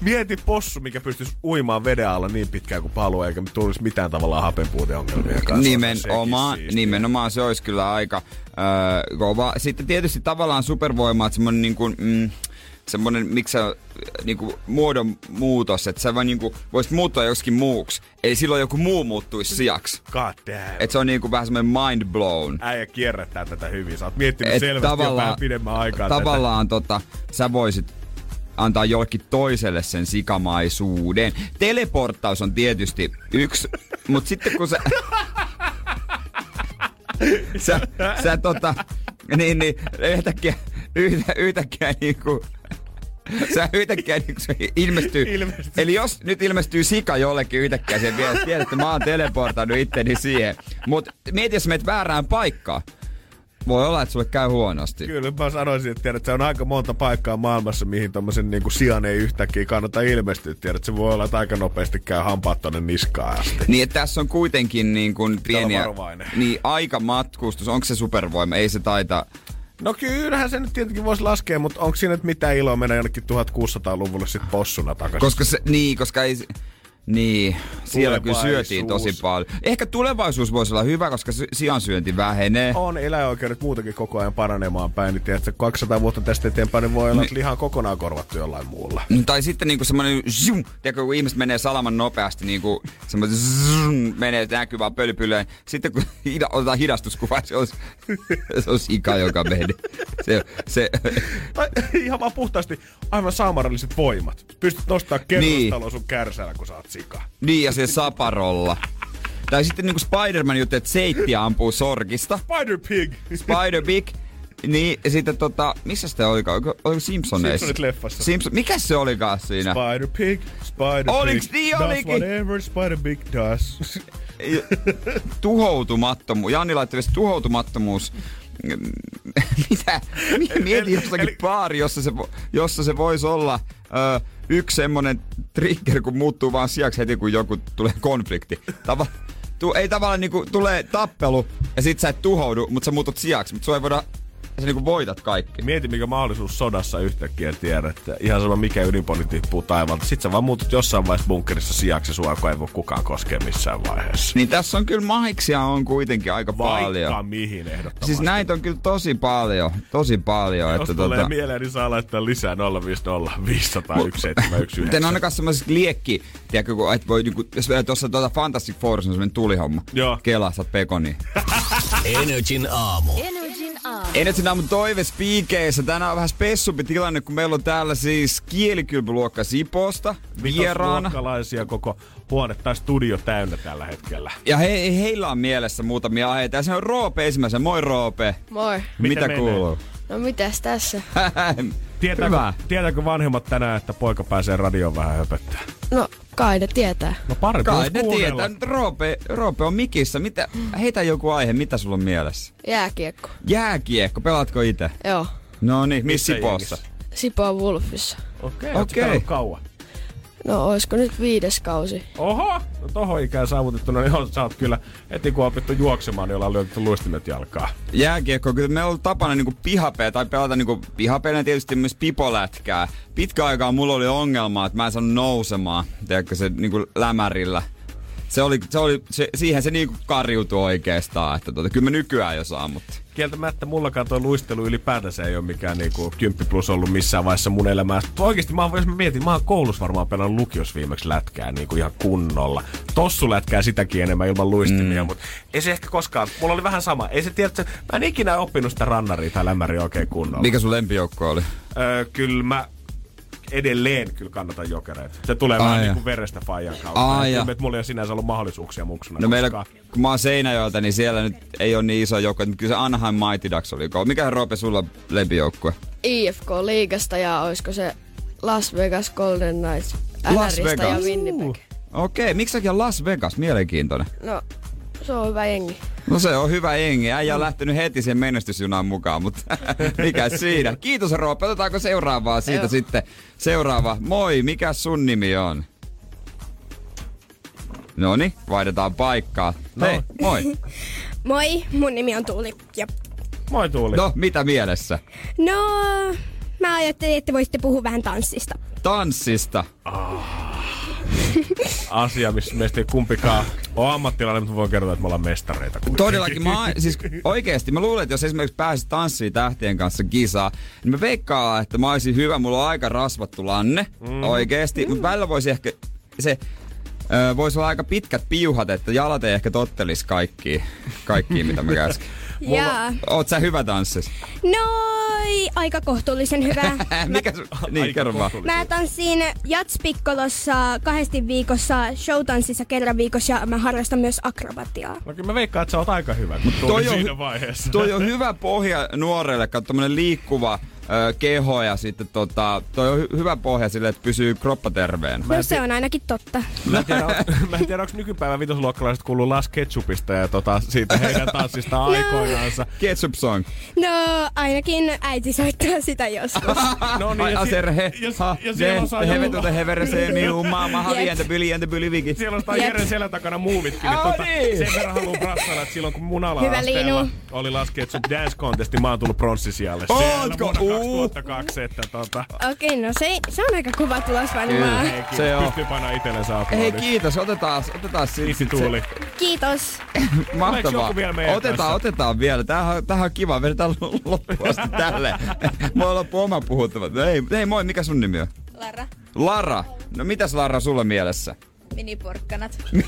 Mieti possu, mikä pystyisi uimaan veden alla niin pitkään kuin haluaa, eikä tulisi mitään tavallaan hapenpuuteongelmia kanssa. Nimenomaan, nimenomaan se olisi kyllä aika öö, kova. Sitten tietysti tavallaan supervoima, että semmonen niin kuin, mm, semmonen, miksi se on niin kuin muodon muutos, että sä vaan niin kuin voisit muuttua joskin muuksi. Eli silloin joku muu muuttuisi sijaksi. God damn. Että se on niin kuin vähän semmoinen mind blown. Äijä kierrättää tätä hyvin. Sä oot miettinyt Et selvästi vähän pidemmän aikaa tavallaan tota, sä voisit antaa jollekin toiselle sen sikamaisuuden. Teleporttaus on tietysti yksi, mutta sitten kun sä... sä, sä tota, niin, niin, yhtäkkiä, yhtä, yhtäkkiä niinku, Sä yhtäkkiä niin se ilmestyy. Ilmestyy. Eli jos nyt ilmestyy sika jollekin yhtäkkiä, sen vielä tiedät, että mä oon teleportannut itteni siihen. Mut mieti, jos menet väärään paikkaan. Voi olla, että sulle käy huonosti. Kyllä mä sanoisin, että, tiedät, se on aika monta paikkaa maailmassa, mihin tommosen niin sijan ei yhtäkkiä kannata ilmestyä. Tiedät, se voi olla, että aika nopeasti käy hampaat tonne niskaan asti. Niin, että tässä on kuitenkin niin kuin pieniä... Niin, aikamatkustus. Onko se supervoima? Ei se taita... No kyllähän se nyt tietenkin voisi laskea, mutta onko siinä nyt mitään iloa mennä jonnekin 1600-luvulle sitten possuna takaisin? Koska se, niin, koska ei... Niin, siellä kyllä syötiin tosi paljon. Ehkä tulevaisuus voisi olla hyvä, koska sy- siansyönti vähenee. on eläinoikeudet muutenkin koko ajan paranemaan päin, niin tiedätkö, 200 vuotta tästä eteenpäin, niin voi olla, että liha on kokonaan korvattu jollain muulla. Mm, Tai sitten niinku semmoinen zoom, tiedätkö, kun ihmiset menee salaman nopeasti, niinku semmoinen zoom, menee vaan pölypylleen. Sitten kun hida, otetaan hidastuskuva, se olisi, se olisi ika, joka meni. Se, se, Tai ihan vaan puhtaasti aivan saamaralliset voimat. Pystyt nostaa kerrostaloa sun kärsällä, kun sä oot sika. niin ja se saparolla. Tai sitten niinku Spider-Man juttu, että seittiä ampuu sorkista. Spider Pig! Spider Big. Niin, ja sitten tota, missä se olikaan? Oliko, oliko Simpsoneissa? Simpsonit leffassa. Simpson, mikä se olikaan siinä? Spider Pig, Spider Oliks niin, does olikin? whatever Spider Pig does. tuhoutumattomuus. Janni laittoi tuhoutumattomuus. Mitä? Mi- Mieti jossakin eli- baari, jossa se, jossa se voisi olla ö, yksi semmonen trigger, kun muuttuu vaan sijaksi heti, kun joku tulee konflikti. Tava, tu, ei tavallaan niinku, tulee tappelu ja sit sä et tuhoudu, mutta sä muutut sijaksi. Mutta sua ei voida, sä niinku voitat kaikki. Mieti, mikä mahdollisuus sodassa yhtäkkiä tiedät. että Ihan sama mikä ydinpoli tippuu taivaalta. Sitten sä vaan muutut jossain vaiheessa bunkkerissa sijaksi sua, kun ei voi kukaan koskea missään vaiheessa. Niin tässä on kyllä mahiksia on kuitenkin aika Vaikka paljon. mihin ehdottomasti. Siis näitä on kyllä tosi paljon, tosi paljon. Jos että tulee tota, mieleen, niin saa laittaa lisää 050 500 Miten on ainakaan semmoiset liekki, tiedätkö, kun et voi niinku, jos tuossa tuota Fantastic Four on semmoinen tulihomma. Joo. Kela, sä oot pekoni. Energin aamu. Energy aamun toive spiikeissä. Tänään on vähän spessumpi tilanne, kun meillä on täällä siis kielikylpyluokka Sipoosta vieraana. Vitosluokkalaisia koko huone tai studio täynnä tällä hetkellä. Ja he, heillä on mielessä muutamia aiheita. Ja se on Roope ensimmäisenä. Moi Roope. Moi. Mitä menee? kuuluu? No mitäs tässä? Tietääkö, Hyvä. tietääkö vanhemmat tänään, että poika pääsee radioon vähän höpöttää? No kai ne tietää. No parempi Kai ne kuunnella. tietää. Nyt Roope, Roope on mikissä. Mitä, heitä joku aihe. Mitä sulla on mielessä? Jääkiekko. Jääkiekko. Pelaatko itse? Joo. No niin, Missä Sipoossa? Sipoa Wolfissa. Okei, Okei. okay. okay. kauan. No oisko nyt viides kausi? Oho, no tohon ikään saavutettuna, niin on, sä oot kyllä heti kun opittu juoksemaan, niin ollaan lyöty luistimet jalkaa. jääkiekko, kyllä meillä on ollut tapana niinku pihapelejä tai pelata niinku pihapelejä tietysti myös pipolätkää. Pitkä aikaa mulla oli ongelma, että mä en saanut nousemaan, tiedätkö, se niinku lämärillä. Se oli, se oli, se, siihen se niinku karjutui oikeastaan, että tota, kyllä mä nykyään jo saan, mutta... Kieltämättä mullakaan tuo luistelu ylipäätänsä ei ole mikään niinku 10 plus ollut missään vaiheessa mun elämässä. Oikeesti mä, jos mä mietin, mä oon koulussa varmaan pelannut lukios viimeksi lätkää niinku ihan kunnolla. Tossu lätkää sitäkin enemmän ilman luistimia, mm. mutta ei se ehkä koskaan, mulla oli vähän sama. Ei se tiedä, että mä en ikinä oppinut sitä rannaria tai lämmäriä oikein kunnolla. Mikä sun lempijoukko oli? Öö, kyllä mä edelleen kyllä kannatan jokereita. Se tulee Ai vähän niin kuin verestä faijan kautta. Ai Kyllä, että mulla ei ole sinänsä ollut mahdollisuuksia muksuna No meillä, kun mä oon Seinäjoelta, niin siellä nyt ei ole niin iso joukko. mutta Kyllä se Anaheim Mighty Ducks oli. kova. Mikä Roope sulla lempijoukkue? IFK-liigasta ja oisko se Las Vegas Golden Knights Las NRistä ja Vegas. Winnipeg. Okei, miksi säkin Las Vegas? Mielenkiintoinen. No, se on hyvä jengi. No se on hyvä jengi. Äijä on lähtenyt heti sen menestysjunaan mukaan, mutta mikä siinä. Kiitos Roope. Otetaanko seuraavaa siitä Joo. sitten? Seuraava. Moi, mikä sun nimi on? Noni, vaihdetaan paikkaa. No. Hei, moi. Moi, mun nimi on Tuuli. Ja Moi Tuuli. No, mitä mielessä? no, mä ajattelin, että voisitte puhua vähän tanssista. Tanssista. Asia, missä meistä ei kumpikaan ole ammattilainen, mutta voin kertoa, että me ollaan mestareita. kuitenkin. Todellakin, mä, siis oikeesti mä luulen, että jos esimerkiksi pääsis tanssiin tähtien kanssa kisaa, niin mä veikkaan, että mä olisin hyvä, mulla on aika rasvattu lanne, mm. oikeesti, mutta välillä voisi ehkä se voisi olla aika pitkät piuhat, että jalat ei ehkä tottelis kaikki, kaikki mitä mä Ja, Oot sä hyvä tanssis? no, aika kohtuullisen hyvä. Mikä su... Niin, kerro vaan. Mä tanssin jatspikkolossa kahdesti viikossa, showtanssissa kerran viikossa ja mä harrastan myös akrobatiaa. No kyllä mä veikkaan, että sä oot aika hyvä, kun Toi on, siinä vaiheessa. toi on hyvä pohja nuorelle, tommonen liikkuva ö, keho ja sitten tota, toi on hy- hyvä pohja sille, että pysyy kroppa terveenä. No se on ainakin totta. Mä en tiedä, mä en tiedä onko nykypäivän vitosluokkalaiset kuuluu Las Ketchupista ja tota, siitä heidän tanssista aikoinaansa. Ketchup song. No ainakin äiti soittaa sitä joskus. No Ai ja si- aser he, ja, ha, ja siellä on saa de, joku- hevetute hevere se miu, maama, byliente, byliviki. Siellä on sitä Jeren selän takana muuvitkin. Niin Oh, tota, niin. sen verran haluan brassailla, että silloin kun mun ala Hyvä Liinu. oli Las Ketchup Dance Contesti, mä oon tullut pronssisijalle. Ootko? Siellä vuonna Uu. 2002, että tota, Okei, no se, se on aika kova tulos varmaan. Kyllä. Se on. pystyy painaa itsellensä aplodit. Hei kiitos, otetaan, otetaan sit, se- Tuuli. Kiitos. Mahtavaa. joku vielä meidän Otetaan, kanssa? otetaan vielä. Tämähän, on- tämähän on kiva. Vedetään loppuun asti tälle. Mulla on loppu oma puhuttava. Hei, hei moi, mikä sun nimi on? Lara, Lara. No mitäs Lara sulla mielessä? Miniporkkanat.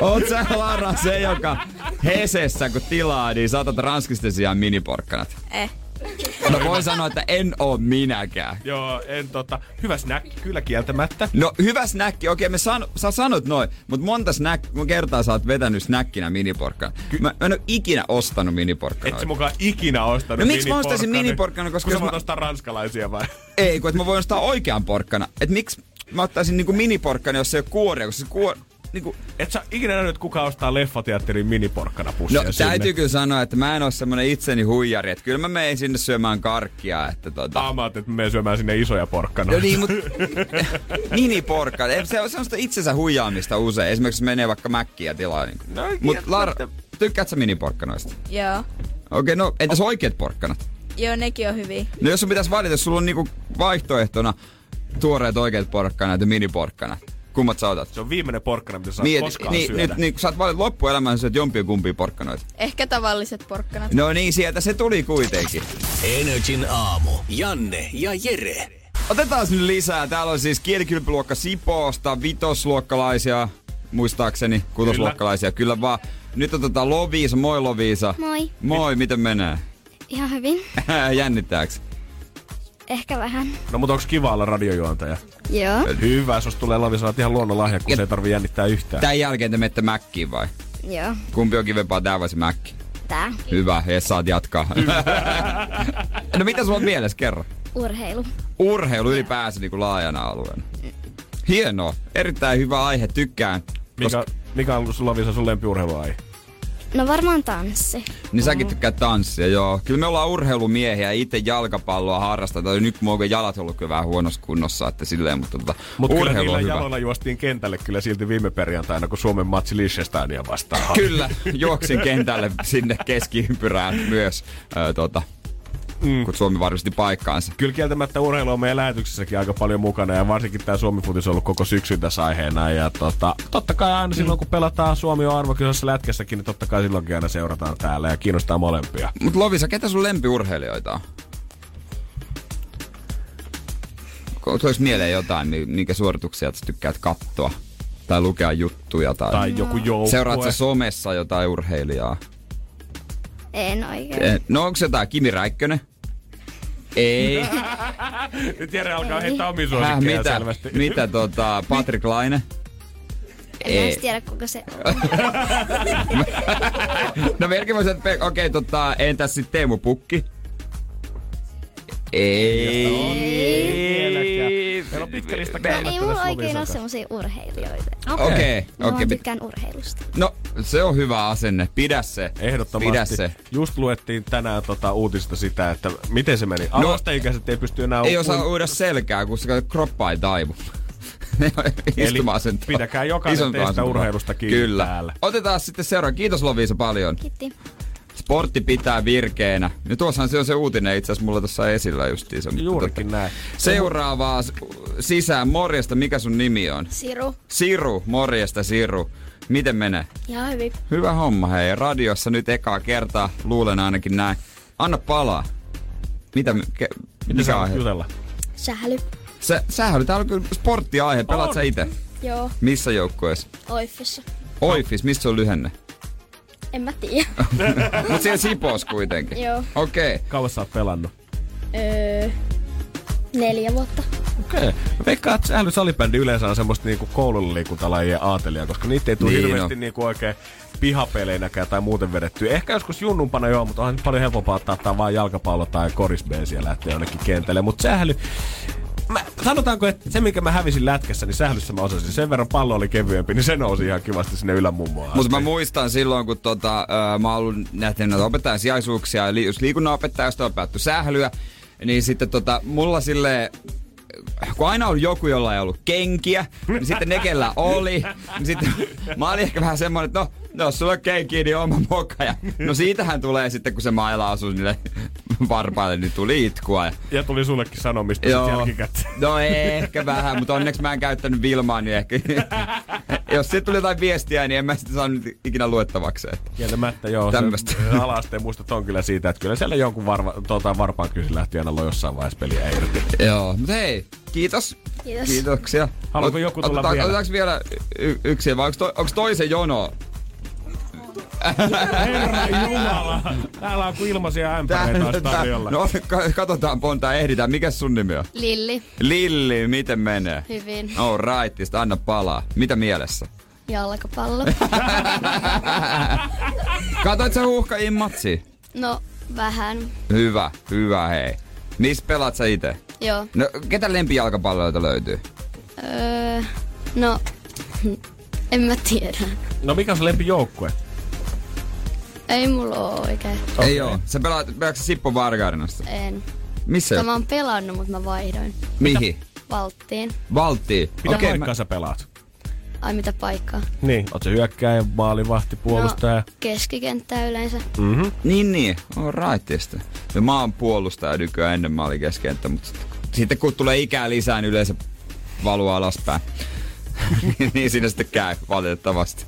Oot sä Lara se, joka Hesessä kun tilaa, niin saatat ranskisten sijaan miniporkkanat. Eh. No voi sanoa, että en oo minäkään. Joo, en tota, hyvä snack, kyllä kieltämättä. No hyvä snäkki, okei me san, sä sanot noin, mutta monta snack, kertaa sä oot vetänyt snäkkinä miniporkkana. Mä, mä en oo ikinä ostanut Et miniporkkanoita. sä mukaan ikinä ostanut No miksi mä ostaisin miniporkkana? miniporkkana, koska Kun sä voit mä- ostaa ranskalaisia vai? Ei, kun et mä voin ostaa oikean porkkana. Et miksi mä ottaisin niinku miniporkkana, jos se ei ole kuoria, koska se kuor... Niinku... Et sä ikinä nähnyt, kuka ostaa leffateatterin miniporkkana pussia No sinne? täytyy kyllä sanoa, että mä en oo semmonen itseni huijari, että kyllä mä menen sinne syömään karkkia, että tota... Ah, mä että mä menen syömään sinne isoja porkkanoita. No niin, mut miniporkkana, se on semmoista itsensä huijaamista usein. Esimerkiksi menee vaikka mäkkiä ja tilaa. Niin. No, Mut. Lara, tykkäät sä miniporkkanoista? Joo. Okei, okay, no entäs oikeat porkkanat? Joo, nekin on hyviä. No jos sun pitäisi valita, jos sulla on niinku vaihtoehtona tuoreet oikeat porkkanat ja miniporkkanat. Kummat sä otat? Se on viimeinen porkkana, mitä sä Mieti, koskaan niin, syödä. nyt, niin, kun sä oot valinnut loppuelämään, syöt jompia kumpia porkkanoita. Ehkä tavalliset porkkanat. No niin, sieltä se tuli kuitenkin. Energin aamu. Janne ja Jere. Otetaan nyt lisää. Täällä on siis kielikylpyluokka Sipoosta, vitosluokkalaisia, muistaakseni, kutosluokkalaisia, kyllä vaan. Nyt otetaan Loviisa, moi Loviisa. Moi. Moi, miten menee? Ihan hyvin. Jännittääks? Ehkä vähän. No mutta onks kiva olla radiojuontaja? Joo. Hyvä, jos tulee Lavi, saat ihan luonnonlahja, kun Ja- se ei tarvi jännittää yhtään. Tän jälkeen te menette mäkkiin vai? Joo. Kumpi on kivempaa, tää vai se mäkki? Tää. Hyvä, ja saat jatkaa. no mitä sulla on mielessä, kerro? Urheilu. Urheilu ylipäänsä niin kuin laajana alueena. Hienoa, erittäin hyvä aihe, tykkään. Mikä, mikä on sulla Visa sun lempiurheiluaihe? No varmaan tanssi. Niin säkin tykkää tanssia, joo. Kyllä me ollaan urheilumiehiä, itse jalkapalloa harrastetaan. Nyt mulla on jalat ollut kyllä vähän huonossa kunnossa, että silleen, mutta tota, Mutta kyllä urheilu niillä on hyvä. jaloilla juostiin kentälle kyllä silti viime perjantaina, kun Suomen matsi Liechtensteinia vastaan. Kyllä, juoksin kentälle sinne keskiympyrään myös, äh, tota, mm. kun Suomi varmisti paikkaansa. Kyllä kieltämättä urheilu on meidän lähetyksessäkin aika paljon mukana ja varsinkin tämä Suomi Futis on ollut koko syksyn tässä aiheena. Ja tota, totta kai aina silloin kun pelataan Suomi on arvokisassa lätkässäkin, niin totta kai silloinkin aina seurataan täällä ja kiinnostaa molempia. Mut Lovisa, ketä sun lempiurheilijoita on? Tuleeko mieleen jotain, mi- minkä suorituksia sä tykkäät kattoa? Tai lukea juttuja? Tai, Tai joku joukkue. Seuraat sä somessa jotain urheilijaa? En oikein. Eh, No onko jotain Kimi Räikkönen? Ei. Nyt Jere alkaa Ei. heittää omia Häh, suosikkeja mitä, selvästi. mitä tota, Patrick Laine? En tiedä, kuka se on. No melkein voisin, että okei, okay, tota, entäs sitten Teemu Pukki? Ei. Vieläkään. Meillä on pitkä lista Ei mulla oikein ole semmosia urheilijoita. Okei, okei. Mä Okay, vaan tykkään urheilusta. No, se on hyvä asenne. Pidä se. Ehdottomasti. Pidä se. Just luettiin tänään tota uutisista sitä, että miten se meni. Alasteikäiset ei pysty enää... No, Ei osaa un- uida selkää, kun se kroppa ei taivu. asentoa. pidäkää jokainen teistä asentoa. urheilusta kiinni Kyllä. täällä. Otetaan sitten seuraava. Kiitos Lovisa paljon. Kiitti. Sportti pitää virkeänä. Ja tuossahan se on se uutinen itse asiassa mulla tuossa esillä justiinsa. Juurikin tota, näin. Seuraavaa sisään. Morjesta, mikä sun nimi on? Siru. Siru, morjesta Siru. Miten menee? Ihan hyvin. Hyvä homma, hei. Radiossa nyt ekaa kertaa, luulen ainakin näin. Anna palaa. Mitä, ke, Mitä mikä sä aihe? jutella? Sähly. Sä, sähän oli täällä kyllä sporttiaihe. Pelaat On. sä itse? Joo. Missä joukkueessa? Oiffissa. Oifis, mistä se on lyhenne? En mä tiedä. Mut siellä Sipos kuitenkin. Joo. Okei. Okay. Kauas sä oot pelannut? Öö, neljä vuotta. Okei. Okay. Mä veikkaan, että sähly salibändi yleensä on semmoista niinku koululla liikuntalajien aatelia, koska niitä ei tule Niin, niin, no. hirveästi niinku oikein pihapeleinäkään tai muuten vedettyä. Ehkä joskus junnumpana joo, mutta onhan paljon helpompaa ottaa tää vaan jalkapallo tai korisbeesiä lähteä jonnekin kentälle. Mutta sähly, Mä, sanotaanko, että se minkä mä hävisin lätkässä, niin sählyssä mä osasin. Sen verran pallo oli kevyempi, niin se nousi ihan kivasti sinne ylämummoon. Mutta mä muistan silloin, kun tota, mä oon nähnyt näitä opettajan sijaisuuksia, eli jos liikunnanopettaja, on päätty sählyä, niin sitten tota, mulla silleen, kun aina on joku, jolla ei ollut kenkiä, niin sitten ne, kellä oli, niin sitten mä olin ehkä vähän semmoinen, että no, no sulla on kenkiä, niin oma moka. Ja, no siitähän tulee sitten, kun se maila asui niille varpaille, niin tuli itkua. Ja, Ja tuli sullekin sanomista sit jälkikäteen. No ehkä vähän, mutta onneksi mä en käyttänyt Vilmaa, niin ehkä... jos siitä tuli jotain viestiä, niin en mä sitä saanut ikinä luettavakseen. Kieltämättä joo. Tämmöstä. Se ala-asteen muistot on kyllä siitä, että kyllä siellä jonkun varva, tuota, varpaan kysi lähti aina jossain vaiheessa peliä irti. Joo, mutta hei, kiitos. Kiitos. Kiitoksia. Haluatko joku tulla oteta- vielä? Otetaanko vielä y- yksi, vai onko, to, onko toisen jono? Herra Jumala! Täällä on kuin ilmaisia ämpäreitä olisi tarjolla. no ka- katsotaan monta ehditään. Mikä sun nimi on? Lilli. Lilli, miten menee? Hyvin. Oh right, sitten anna palaa. Mitä mielessä? Jalkapallo. Katoit sä huuhka matsi? No, vähän. Hyvä, hyvä hei. Missä pelaat sä itse? Joo. No, ketä lempijalkapalloita löytyy? Öö, no, en mä tiedä. No mikä on se lempijoukkue? Ei mulla oo oikein. Okay. Ei oo. Sä pelaat, pelaat sä Sippo Vargarinasta? En. Missä? Mä oon pelannut, mutta mä vaihdoin. Mihin? Valttiin. Valttiin. Mitä Okei, paikkaa mä- sä pelaat? Ai mitä paikkaa? Niin, oot se hyökkäjä, maalivahti, puolustaja? No, keskikenttää yleensä. Mm-hmm. Niin, niin. On rightista. Ja mä oon puolustaja nykyään, ennen mä olin keskenttä, mutta sitten, sitten kun tulee ikää lisää, niin yleensä valuu alaspäin. niin siinä sitten käy, valitettavasti.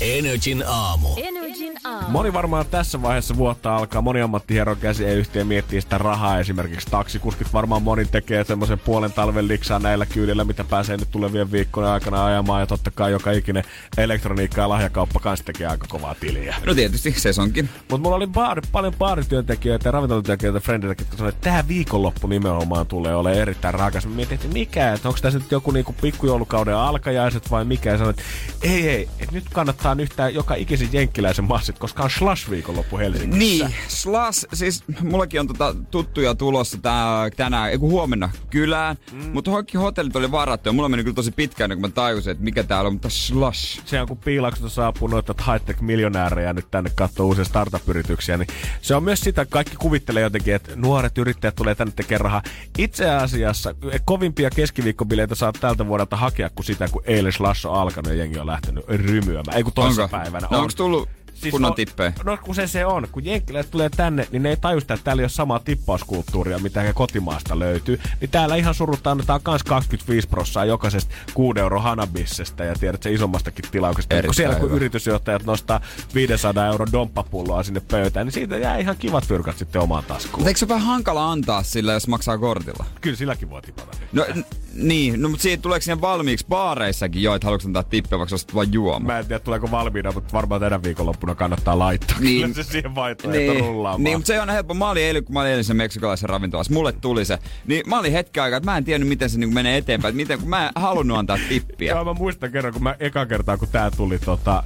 Energin aamu. Energin aamu. Moni varmaan tässä vaiheessa vuotta alkaa, moni ammattihieron käsi ei yhtiö miettiä sitä rahaa. Esimerkiksi taksikuskit varmaan moni tekee semmoisen puolen talven liksaa näillä kyydillä, mitä pääsee nyt tulevien viikkojen aikana ajamaan. Ja totta kai joka ikinen elektroniikka ja lahjakauppa kanssa tekee aika kovaa tiliä. No tietysti, se onkin. Mutta mulla oli baari, paljon baarityöntekijöitä ja ravintolatyöntekijöitä frendilläkin, jotka sanoivat, että tämä viikonloppu nimenomaan tulee olemaan erittäin rakas. Mä mietin, että mikä, että onko tässä nyt joku niinku pikkujoulukauden alkajaiset vai mikä. Ja sanoin, että ei, ei, että nyt kannattaa yhtään joka ikisen jenkkiläisen massit, koska on slash viikonloppu Helsingissä. Niin, Slas, siis mullakin on tota tuttuja tulossa tää, tänään, ei huomenna kylään, mm. mutta kaikki hotellit oli varattu ja mulla meni kyllä tosi pitkään, kun mä tajusin, että mikä täällä on, mutta Slash. se on kun piilaksusta saapuu noita high-tech-miljonäärejä nyt tänne katsoa uusia startup-yrityksiä, niin se on myös sitä, että kaikki kuvittelee jotenkin, että nuoret yrittäjät tulee tänne tekemään rahaa. Itse asiassa kovimpia keskiviikkobileitä saat tältä vuodelta hakea kuin sitä, kun eilen Slash on alkanut ja jengi on lähtenyt rymyämään. Ei kun toisessa Onko? päivänä. No on. onks tullut kunnon on- tippejä? No kun se se on. Kun jenkkiläiset tulee tänne, niin ne ei taju sitä, että täällä ei ole samaa tippauskulttuuria, mitä kotimaasta löytyy. Niin täällä ihan surutta annetaan kans 25 prossaa jokaisesta 6 euro hanabissestä ja tiedät se isommastakin tilauksesta. Erittäin kun siellä kun hyvä. yritysjohtajat nostaa 500 euro domppapulloa sinne pöytään, niin siitä jää ihan kivat fyrkat sitten omaan taskuun. Eikö se vähän hankala antaa sillä, jos maksaa kortilla? Kyllä silläkin voi tipata. No n- niin, no mutta siitä tuleeko siihen valmiiksi baareissakin jo, että haluatko antaa tippiä, vaikka ostat vaan juomaan? Mä en tiedä, tuleeko valmiina, mutta varmaan tänä viikonloppuna kannattaa laittaa. Niin. Kyllä se siihen vaihtoehto Niin, rullaamaan. niin, mutta se on helppo. Mä olin eilen, kun mä olin sen meksikolaisen ravintolassa. Mulle tuli se. Niin mä olin hetken aikaa, että mä en tiennyt, miten se niin menee eteenpäin. Että miten, kun mä en halunnut antaa tippiä. Joo, mä muistan kerran, kun mä eka kertaa, kun tää tuli, tota,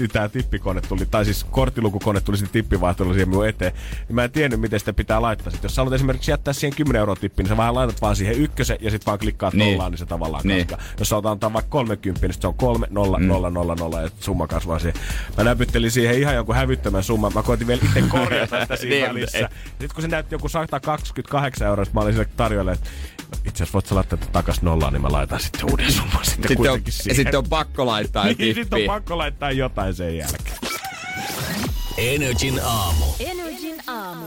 ö, tää tippikone tuli, tai siis korttilukukone tuli sinne tippivaihtoehtoon siihen minun eteen, niin mä en tiennyt, miten sitä pitää laittaa. Sitten jos sä haluat esimerkiksi jättää siihen 10 euroa tippiin, niin sä vähän laitat vaan siihen ykkösen ja sitten vaan klikkaat Niin. nollaan, niin se tavallaan Niin. kasvaa. Jos sä otat antaa vaikka 30, niin sit se on 3, 0, 0, 0, 0 ja summa kasvaa siihen. Mä näpyttelin siihen ihan jonkun hävyttömän summan. Mä koitin vielä itse korjata sitä siinä Niin, välissä. Sitten kun se näytti joku 128 euroa, mä olin sille tarjolle, että itse asiassa voit sä laittaa tätä takas nollaan, niin mä laitan sitten uuden summan sitten, Sitten on, kuitenkin ja siihen. sitten on pakko laittaa niin, sit on pakko laittaa jotain sen jälkeen. Energin aamu. Energin aamu.